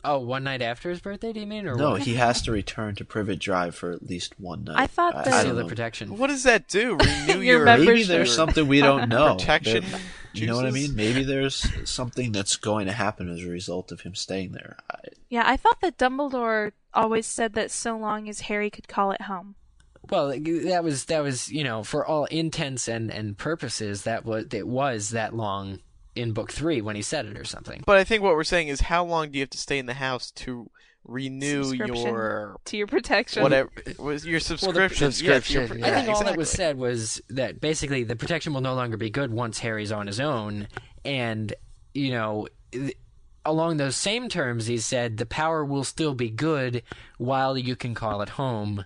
Oh, one night after his birthday? Do you mean, or No, what? he has to return to Privet Drive for at least one night. I thought I, that- seal don't the protection. What does that do? Renew Your your membership. Maybe there's something we don't know. protection. There- you know what I mean? Maybe there's something that's going to happen as a result of him staying there. I, Yeah, I thought that Dumbledore always said that so long as Harry could call it home. Well, that was that was you know for all intents and and purposes that was it was that long in book three when he said it or something. But I think what we're saying is how long do you have to stay in the house to renew your to your protection. whatever was your subscription? subscription, Yeah, your- yeah. I think all that was said was that basically the protection will no longer be good once Harry's on his own, and you know. th- Along those same terms, he said the power will still be good while you can call it home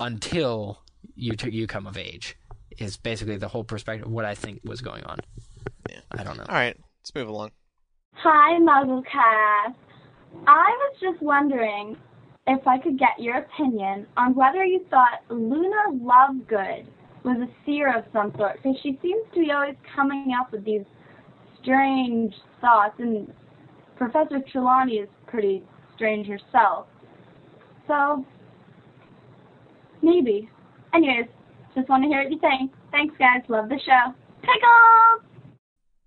until you t- you come of age. Is basically the whole perspective of what I think was going on. Yeah. I don't know. All right, let's move along. Hi, Mugglecast. I was just wondering if I could get your opinion on whether you thought Luna Lovegood was a seer of some sort, because she seems to be always coming up with these strange thoughts, and Professor Trelawney is pretty strange herself. So, maybe. Anyways, just want to hear what you think. Thanks, guys. Love the show. Pickles!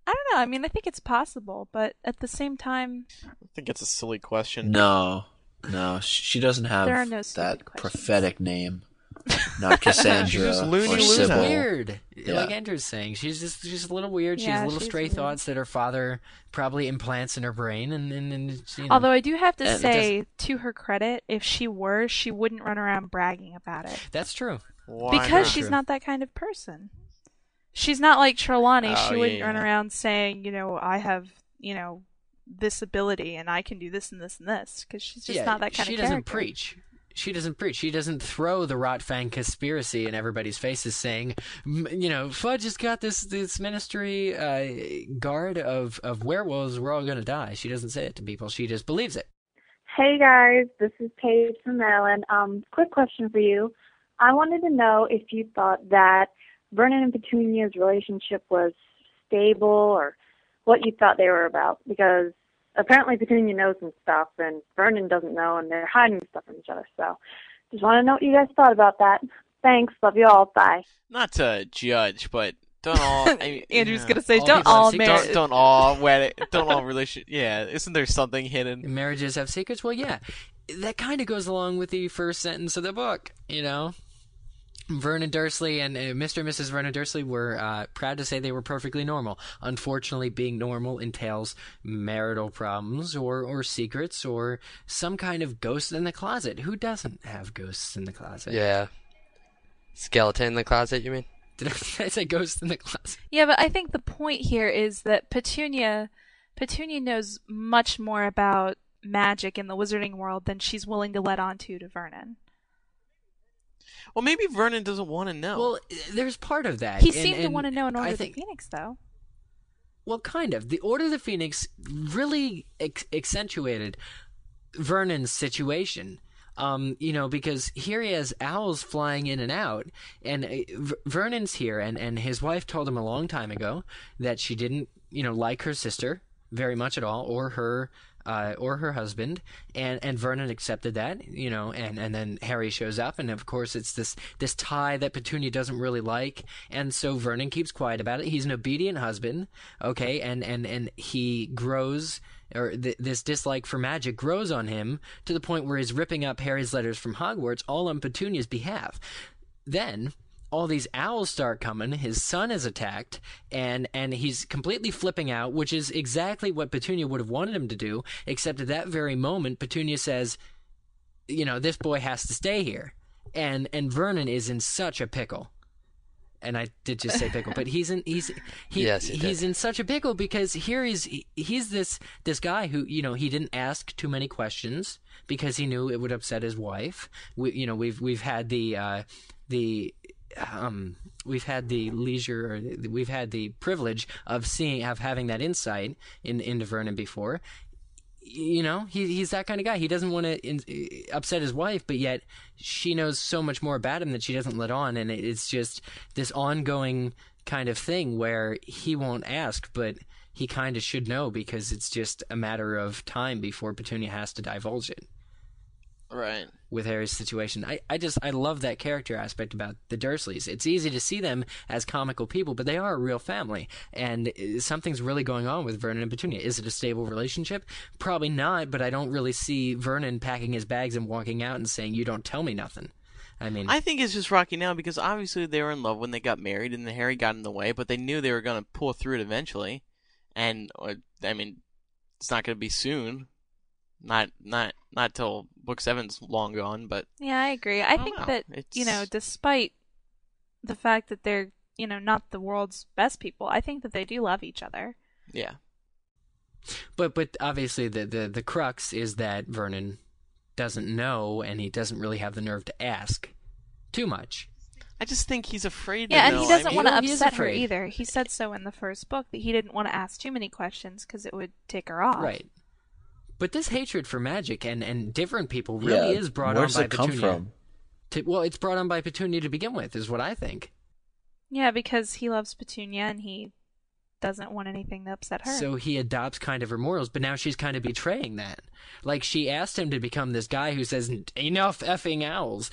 I don't know. I mean, I think it's possible, but at the same time, I think it's a silly question. no, no, she doesn't have There are no that questions. prophetic name. Not Cassandra She's just or Luna. She's Sybil. weird. Yeah. Like Andrew's saying, she's just she's a little weird. she Yeah, has little stray weird. thoughts that her father probably implants in her brain, and and, and you know. although I do have to And say, to her credit, if she were, she wouldn't run around bragging about it that's true. Why because not? she's not that kind of person. She's not like Trelawney. Oh, she yeah, wouldn't run yeah. around saying, you know, I have, you know, this ability and I can do this and this and this because she's just yeah, not that kind she of She doesn't character. preach. She doesn't preach. She doesn't throw the Rotfang conspiracy in everybody's faces, saying, "M- you know, Fudge has got this this ministry uh, guard of of werewolves. We're all gonna die. She doesn't say it to people. She just believes it. Hey guys, this is Paige from Maryland. Um, quick question for you. I wanted to know if you thought that Vernon and Petunia's relationship was stable or what you thought they were about because apparently Petunia knows some stuff and Vernon doesn't know and they're hiding stuff from each other. So just want to know what you guys thought about that. Thanks. Love you all. Bye. not to judge, but don't all. I mean, Andrew's yeah. gonna say, All don't all have secrets. marry. Don't don't all wedding. Don't all relation. Yeah, isn't there something hidden? Marriages have secrets. Well, yeah, that kind of goes along with the first sentence of the book. You know, Vernon Dursley and uh, Mr. and Mrs. Vernon Dursley were uh, proud to say they were perfectly normal. Unfortunately, being normal entails marital problems or, or secrets or some kind of ghost in the closet. Who doesn't have ghosts in the closet? Yeah. Skeleton in the closet, you mean? Did I, did I say ghost in the closet? Yeah, but I think the point here is that Petunia Petunia knows much more about magic in the wizarding world than she's willing to let on to to Vernon. Well, maybe Vernon doesn't want to know. Well, there's part of that. He and- seemed to want to know in Order I of think- the Phoenix, though. Well, kind of. The Order of the Phoenix really ex- accentuated Vernon's situation. Um, you know, because here he has owls flying in and out, and uh, v- Vernon's here, and, and his wife told him a long time ago that she didn't, you know, like her sister very much at all, or her, uh, or her husband, and and Vernon accepted that, you know, and and then Harry shows up, and of course it's this this tie that Petunia doesn't really like, and so Vernon keeps quiet about it. He's an obedient husband, okay, and and and he grows or th- this dislike for magic grows on him to the point where he's ripping up Harry's letters from Hogwarts all on Petunia's behalf. Then all these owls start coming. His son is attacked, and and he's completely flipping out, which is exactly what Petunia would have wanted him to do. Except at that very moment, Petunia says, "You know, this boy has to stay here," and and Vernon is in such a pickle. And I did just say pickle, but he's in he's he, Yes, he's in such a pickle because here he's he's this this guy who you know he didn't ask too many questions because he knew it would upset his wife. We, you know we've we've had the uh, the um, we've had the leisure, we've had the privilege of seeing, of having that insight in into Vernon before. You know, he he's that kind of guy. He doesn't want to upset his wife, but yet she knows so much more about him that she doesn't let on, and it's just this ongoing kind of thing where he won't ask, but he kind of should know because it's just a matter of time before Petunia has to divulge it right. with Harry's situation. I, I just I love that character aspect about the Dursleys. It's easy to see them as comical people, but they are a real family, and uh, something's really going on with Vernon and Petunia. Is it a stable relationship? Probably not, but I don't really see Vernon packing his bags and walking out and saying, "You don't tell me nothing." I mean, I think it's just rocky now because obviously they were in love when they got married, and then Harry got in the way. But they knew they were going to pull through it eventually, and uh, I mean, it's not going to be soon. Not not not till book seven's long gone, but Yeah, I agree. I don't think know. that you know, despite the fact that they're you know not the world's best people, I think that they do love each other. yeah. But but obviously the, the the crux is that Vernon doesn't know and he doesn't really have the nerve to ask too much. I just think he's afraid. Yeah, to and know. he doesn't I mean, want to he is upset her either. He said so in the first book that he didn't want to ask too many questions because it would take her off. Right. But this hatred for magic and, and different people really Yeah, is brought where's on by it come Petunia. from? To, well, it's brought on by Petunia to begin with, is what I think. Yeah, because he loves Petunia and he doesn't want anything to upset her. So he adopts kind of her morals, but now she's kind of betraying that. Like she asked him to become this guy who says enough effing owls,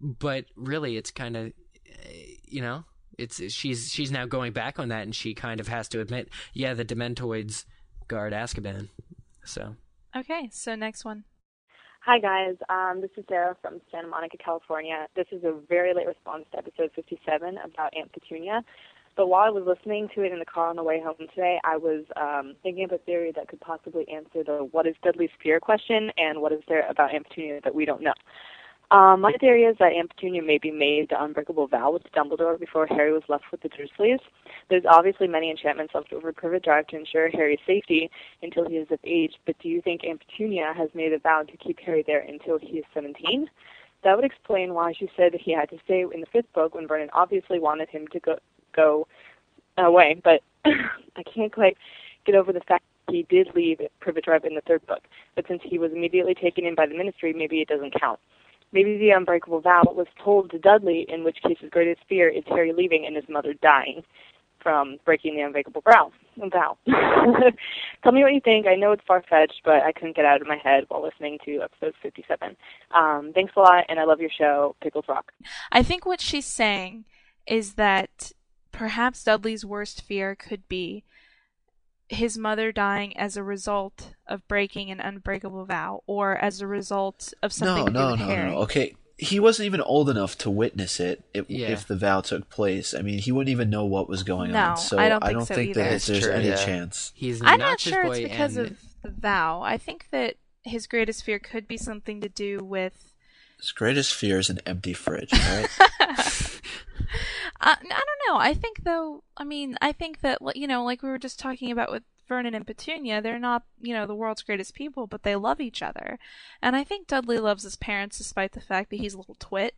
but really it's kind of, you know, it's she's she's now going back on that, and she kind of has to admit, yeah, the Dementoids guard Azkaban. So okay, so next one. Hi guys, um, this is Sarah from Santa Monica, California. This is a very late response to episode 57 about Aunt Petunia. But while I was listening to it in the car on the way home today, I was um, thinking of a theory that could possibly answer the "What is Dudley's fear?" question and what is there about Aunt Petunia that we don't know. Um, my theory is that Aunt Petunia maybe made the unbreakable vow with Dumbledore before Harry was left with the Dursleys. There's obviously many enchantments left over Privet Drive to ensure Harry's safety until he is of age, but do you think Aunt Petunia has made a vow to keep Harry there until he is 17? That would explain why she said that he had to stay in the fifth book when Vernon obviously wanted him to go go away, but I can't quite get over the fact he did leave Privet Drive in the third book. But since he was immediately taken in by the Ministry, maybe it doesn't count. Maybe the unbreakable vow was told to Dudley, in which case his greatest fear is Harry leaving and his mother dying from breaking the unbreakable vow. vow. Tell me what you think. I know it's far fetched, but I couldn't get out of my head while listening to episode 57. Um, thanks a lot, and I love your show, Pickles Rock. I think what she's saying is that perhaps Dudley's worst fear could be his mother dying as a result of breaking an unbreakable vow or as a result of something No, to do no, with no, Harry. no. Okay, he wasn't even old enough to witness it if, Yeah. if the vow took place. I mean, he wouldn't even know what was going No, on. So I don't think so either. that It's there's true, any yeah. chance. he's an I'm not obnoxious sure it's because and of the vow. I think that his greatest fear could be something to do with His greatest fear is an empty fridge, right? Uh, I, I don't know. I think though. I mean, I think that you know, like we were just talking about with Vernon and Petunia, they're not you know the world's greatest people, but they love each other, and I think Dudley loves his parents despite the fact that he's a little twit,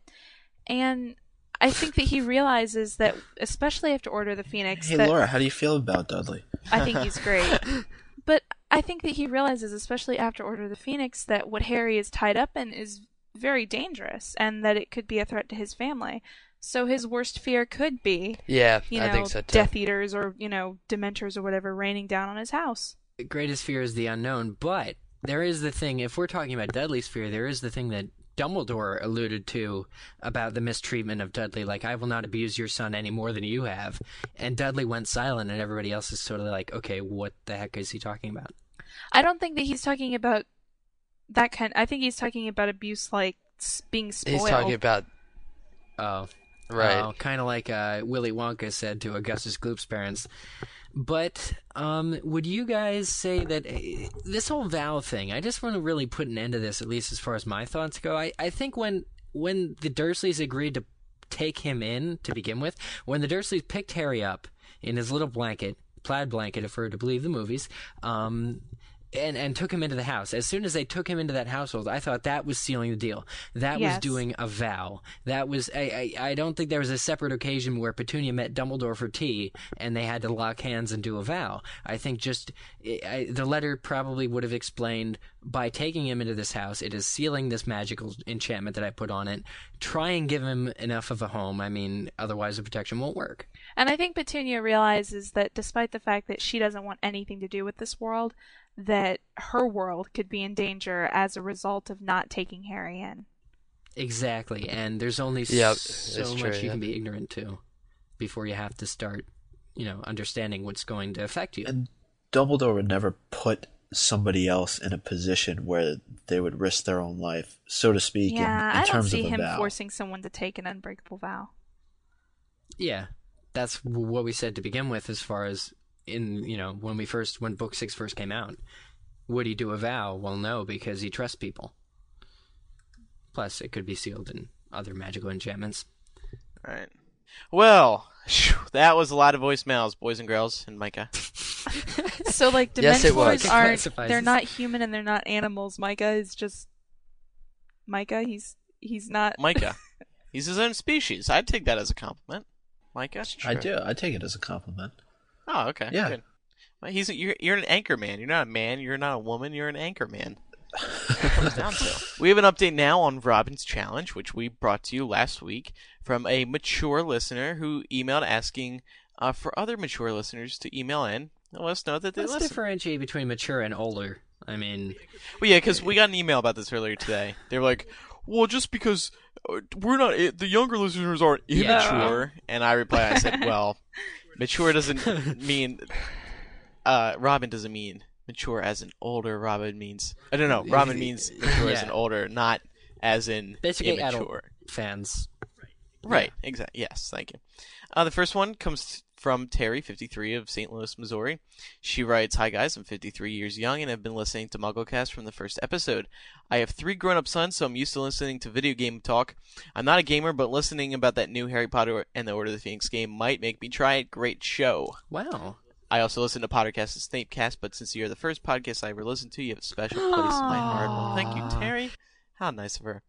and I think that he realizes that, especially after Order of the Phoenix, hey, that Laura, how do you feel about Dudley? I think he's great. but I think that he realizes, especially after Order of the Phoenix, that what Harry is tied up in is very dangerous and that it could be a threat to his family. So his worst fear could be, Yeah, you I know, think so too. Death Eaters or you know, Dementors or whatever raining down on his house. greatest fear is the unknown, but there is the thing. If we're talking about Dudley's fear, there is the thing that Dumbledore alluded to about the mistreatment of Dudley. Like, I will not abuse your son any more than you have. And Dudley went silent, and everybody else is sort of like, okay, what the heck is he talking about? I don't think that he's talking about that kind. I think he's talking about abuse like being spoiled. He's talking about Oh, Right. kind of like uh, Willy Wonka said to Augustus Gloop's parents. But um, would you guys say that uh, this whole vow thing? I just want to really put an end to this, at least as far as my thoughts go. I, I think when when the Dursleys agreed to take him in to begin with, when the Dursleys picked Harry up in his little blanket, plaid blanket, if we're to believe the movies, um, and and took him into the house. As soon as they took him into that household, I thought that was sealing the deal. That was doing a vow. That was I, I I don't think there was a separate occasion where Petunia met Dumbledore for tea and they had to lock hands and do a vow. I think just I, I, the letter probably would have explained by taking him into this house, it is sealing this magical enchantment that I put on it. Try and give him enough of a home. I mean, otherwise the protection won't work. And I think Petunia realizes that despite the fact that she doesn't want anything to do with this world, that her world could be in danger as a result of not taking Harry in. Exactly, and there's only Yep, so much true, you yeah. can be ignorant to before you have to start, you know, understanding what's going to affect you. And Dumbledore would never put somebody else in a position where they would risk their own life, so to speak, in- yeah, in, I don't see him vow. forcing someone to take an unbreakable vow. Yeah, that's what we said to begin with. As far as in you know when we first when Book Six first came out, would he do a vow? Well, no, because he trusts people. Plus, it could be sealed in other magical enchantments. Right. Well, phew, that was a lot of voicemails, boys and girls, and Micah. So like Dementors Yes, it was. aren't—they're not human and they're not animals. Micah is just Micah, he's he's not Micah. He's his own species. I'd take that as a compliment. Micah? I do. I take it as a compliment. Oh, okay. Yeah. Good. Well, he's you're, you're an anchor man. You're not a man. You're not a woman. You're an anchor man. That's comes down to. We have an update now on Robin's challenge, which we brought to you last week from a mature listener who emailed asking uh, for other mature listeners to email in and let us know that they Let's listen. differentiate between mature and older. I mean, Well, yeah, because we got an email about this earlier today. They were like, "Well, just because uh, we're not the younger listeners aren't Yeah. immature," and I replied, I said, "Well, mature doesn't mean uh, Robin doesn't mean mature as an older. Robin means I don't know. Robin means mature as an older, not as in basically immature." adult fans. Right. Exactly. Yes. Thank you. Uh, the first one comes from Terry, 53 of St. Louis, Missouri. She writes, "Hi guys, I'm 53 years young and have been listening to MuggleCast from the first episode. I have three grown-up sons, so I'm used to listening to video game talk. I'm not a gamer, but listening about that new Harry Potter and the Order of the Phoenix game might make me try it. Great show." Wow. I also listen to Pottercast and Snapecast, but since you're the first podcast I ever listened to, you have a special place in my heart. Well, thank you, Terry. How nice of her.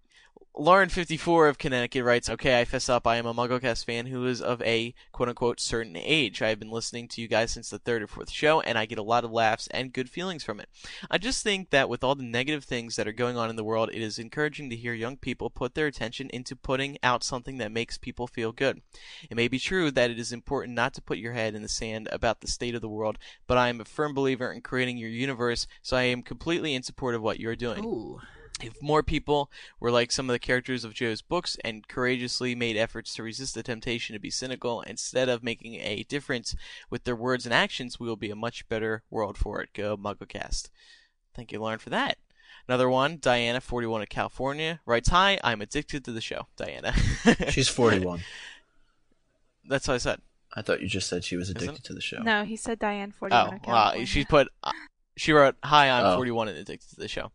Lauren54 of Connecticut writes, Okay, I fess up. I am a MuggleCast fan who is of a quote unquote certain age. I have been listening to you guys since the third or fourth show, and I get a lot of laughs and good feelings from it. I just think that with all the negative things that are going on in the world, it is encouraging to hear young people put their attention into putting out something that makes people feel good. It may be true that it is important not to put your head in the sand about the state of the world, but I am a firm believer in creating your universe, so I am completely in support of what you're doing. Ooh. If more people were like some of the characters of Joe's books and courageously made efforts to resist the temptation to be cynical instead of making a difference with their words and actions, we will be a much better world for it. Go MuggleCast. Thank you, Lauren, for that. Another one, Diana, 41 of California, writes, Hi, I'm addicted to the show. Diana. She's 41. That's what I said. I thought you just said she was Isn't- addicted to the show. No, he said Diane 41 Oh, of wow. California. She put, uh, she wrote, "Hi, I'm Oh. 41 and addicted to the show."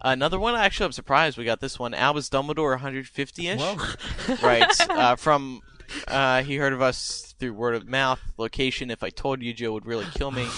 Another one, actually, I'm surprised we got this one. Albus Dumbledore, 150-ish, right. uh, from. Uh, he heard of us through word of mouth. Location: If I told you, Joe would really kill me.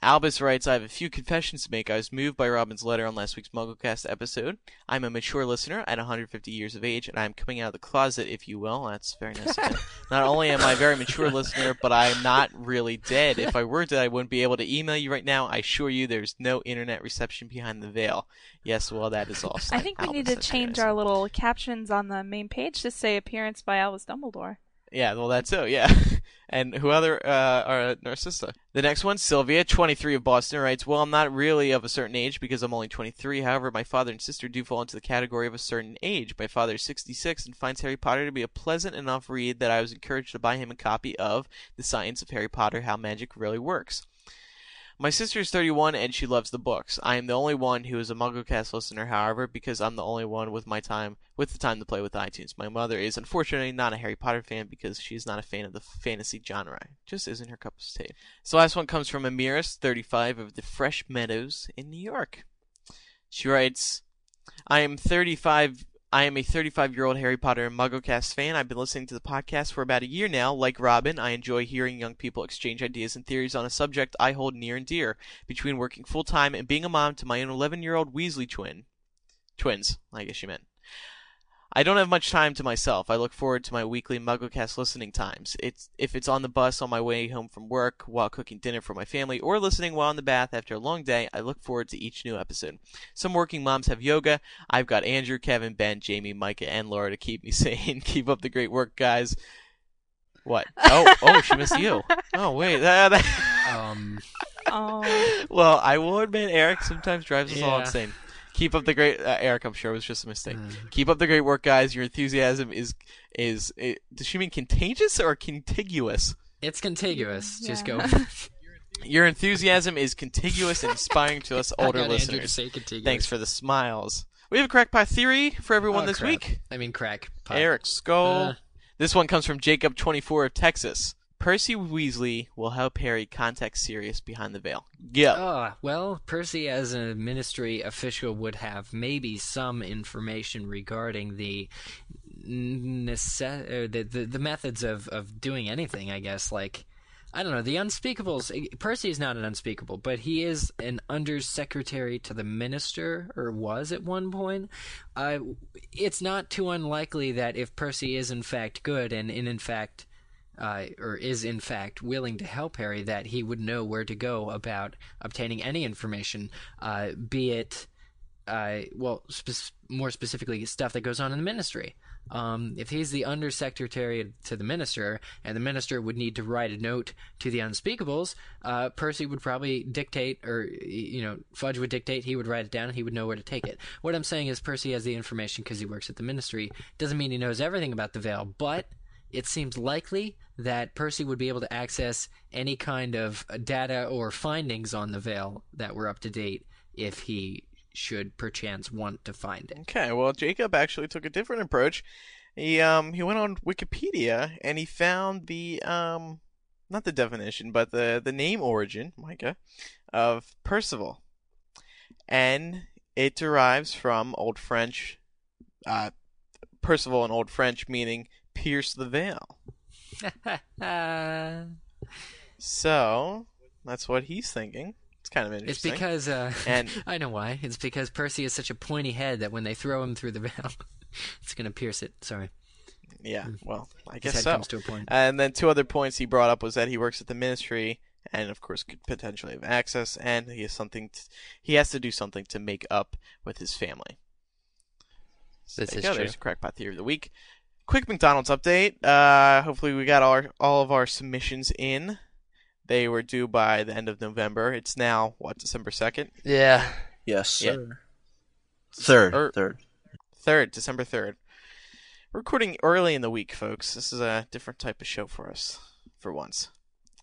Albus writes, I have a few confessions to make. I was moved by Robin's letter on last week's MuggleCast episode. I'm a mature listener at 150 years of age, and I'm coming out of the closet, if you will. That's very nice. Not only am I a very mature listener, but I'm not really dead. If I were dead, I wouldn't be able to email you right now. I assure you there's no internet reception behind the veil. Yes, well, that is all. I think we need to change our little captions on the main page to say appearance by Albus Dumbledore. Yeah, well, that's so, yeah. and who other uh, are Narcissa? The next one, Sylvia, 23 of Boston, writes, Well, I'm not really of a certain age because I'm only 23. However, my father and sister do fall into the category of a certain age. My father is 66 and finds Harry Potter to be a pleasant enough read that I was encouraged to buy him a copy of The Science of Harry Potter How Magic Really Works. My sister is 31 and she loves the books. I am the only one who is a MuggleCast listener, however, because I'm the only one with my time with the time to play with iTunes. My mother is unfortunately not a Harry Potter fan because she is not a fan of the fantasy genre. Just isn't her cup of tea. So last one comes from Amiris, 35 of the Fresh Meadows in New York. She writes, I am 35 I am a 35 year old Harry Potter and MuggleCast fan. I've been listening to the podcast for about a year now. Like Robin, I enjoy hearing young people exchange ideas and theories on a subject I hold near and dear. Between working full time and being a mom to my own 11 year old Weasley twin, twins, I guess you meant. I don't have much time to myself. I look forward to my weekly MuggleCast listening times. It's if it's on the bus on my way home from work, while cooking dinner for my family, or listening while in the bath after a long day. I look forward to each new episode. Some working moms have yoga. I've got Andrew, Kevin, Ben, Jamie, Micah, and Laura to keep me sane. keep up the great work, guys. What? Oh, oh, she missed you. Oh, wait. That, that... Um. Oh. well, I will admit, Eric sometimes drives us all insane. Keep up the great, uh, Eric. I'm sure it was just a mistake. Mm. Keep up the great work, guys. Your enthusiasm is is. It, does she mean contagious or contiguous? It's contiguous. Just go. Your enthusiasm is contiguous and inspiring to us I older got Andrew to listeners. say contiguous. Thanks for the smiles. We have a crackpot theory for everyone Oh, this crap. week. I mean, crack. pot. Eric Scull. Uh. This one comes from Jacob24 of Texas. Percy Weasley will help Harry contact Sirius behind the veil. Yeah. Ah, well, Percy, as a ministry official, would have maybe some information regarding the nece- uh, the, the the methods of of doing anything. I guess, like I don't know, the unspeakables. eh, Percy is not an unspeakable, but he is an undersecretary to the minister, or was at one point. Uh, it's not too unlikely that if Percy is in fact good and, and in fact uh, or is in fact willing to help Harry, that he would know where to go about obtaining any information, uh, be it, uh, well, spe- more specifically, stuff that goes on in the ministry. Um, if he's the undersecretary to the minister, and the minister would need to write a note to the unspeakables, uh, Percy would probably dictate, or you know, Fudge would dictate. He would write it down, and he would know where to take it. What I'm saying is, Percy has the information because he works at the ministry. Doesn't mean he knows everything about the veil, but it seems likely that Percy would be able to access any kind of data or findings on the veil that were up to date if he should perchance want to find it. Okay, well, Jacob actually took a different approach. He um he went on Wikipedia and he found the um not the definition, but the the name origin, Micah, of Percival, and it derives from Old French, uh, Percival in Old French meaning pierce the veil. So that's what he's thinking. It's kind of interesting. It's because uh, and I know why. It's because Percy has such a pointy head that when they throw him through the veil, it's going to pierce it. Sorry. Yeah, well, I His guess so. comes to a point. And then two other points he brought up was that he works at the ministry, and of course could potentially have access, and he has something. To, he has to do something to make up with his family. So This is go. true. There's a crackpot theory of the week. Quick McDonald's update. Uh, hopefully we got all our, all of our submissions in. They were due by the end of November. It's now what December second. Yeah. Yes, Yeah. sir. Third. Or- third. Third, December third. Recording early in the week, folks. This is a different type of show for us, for once.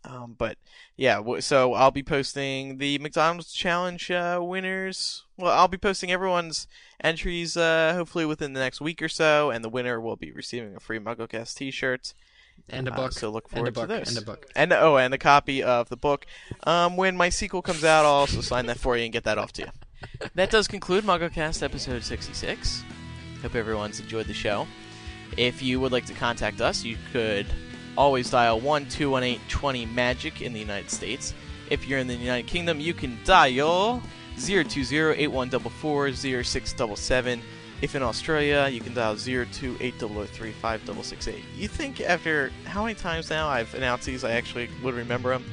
Um, but yeah, w- so I'll be posting the McDonald's challenge uh, winners. Well, I'll be posting everyone's entries uh, hopefully within the next week or so, and the winner will be receiving a free MuggleCast T-shirt And a Uh, book. so look And a forward to book. those. And a book. And oh, and a copy of the book. Um, when my sequel comes out, I'll also sign that for you and get that off to you. that does conclude MuggleCast episode 66. Hope everyone's enjoyed the show. If you would like to contact us, you could always dial 1218 20 Magic in the United States. If you're in the United Kingdom, you can dial 020-8144-0677. If in Australia, you can dial 02800356668. You think after how many times now I've announced these, I actually would remember them?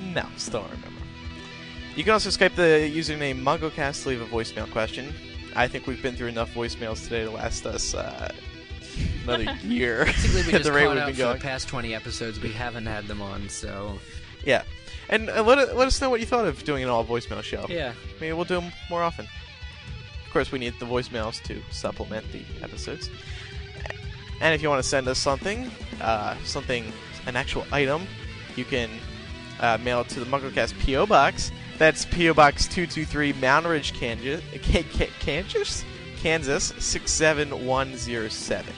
No, still don't remember. You can also Skype the username MuggleCast to leave a voicemail question. I think we've been through enough voicemails today to last us uh, another year. Basically, we just the rate we've been for going. the past 20 episodes. We haven't had them on, so Yeah, and uh, let let us know what you thought of doing an all voicemail show. Yeah. maybe we'll do them more often. Of course, we need the voicemails to supplement the episodes. And if you want to send us something, uh, something, an actual item, you can uh, mail it to the MuggleCast PO Box. That's PO Box two two three Mountain Ridge, Kansas, Kansas, Kansas six seven one zero seven.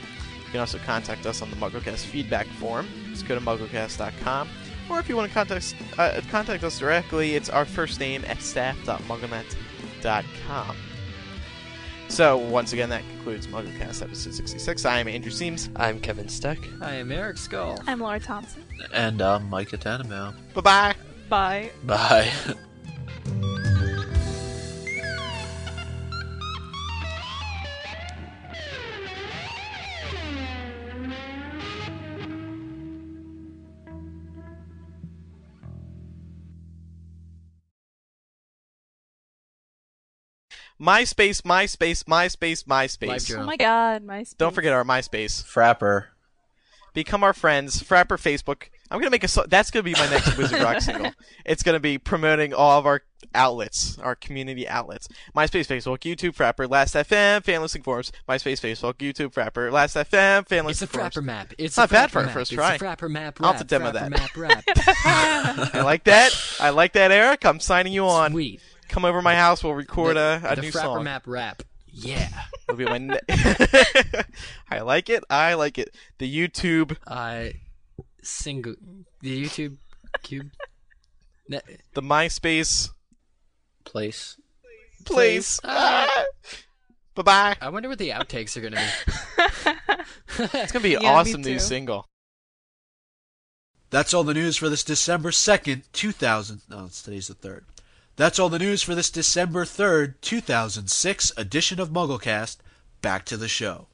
You can also contact us on the MuggleCast feedback form. Just go to MuggleCast.com. Or if you want to contact us, uh, contact us directly, it's our first name at staff.mugglenet.com. So, once again, that concludes MuggleCast episode 66. I am Andrew Sims. I'm Kevin Steck. I am Eric Scull. I'm Laura Thompson. And I'm Micah Tannenbaum. Bye-bye. Bye. Bye. MySpace, MySpace, MySpace, MySpace. Oh my god, MySpace. Don't forget our MySpace. Frapper. Become our friends. Frapper Facebook. I'm gonna make a. So- that's gonna be my next Wizard Rock single. It's gonna be promoting all of our outlets, our community outlets. MySpace, Facebook, YouTube, Frapper, Last FM, fan listing forums. MySpace, Facebook, YouTube, Frapper, Last FM, fan It's listing a forums. frapper map. It's not a bad frapper for a map. first It's try. a frapper map I'll have to demo frapper that. map rap. I like that. I like that, Eric. I'm signing you on. Sweet. Come over to my house. We'll record the, a, a the new frapper song. map rap. Yeah. It'll be my. Ne- I like it. I like it. The YouTube. Uh, single. The YouTube cube. Ne- The MySpace Place. place. Ah. Bye bye. I wonder what the outtakes are gonna be. It's gonna be an Yeah, awesome new single. That's all the news for this December 2nd, 2000. No, today's the 3rd. That's all the news for this December 3rd, 2006 edition of MuggleCast. Back to the show.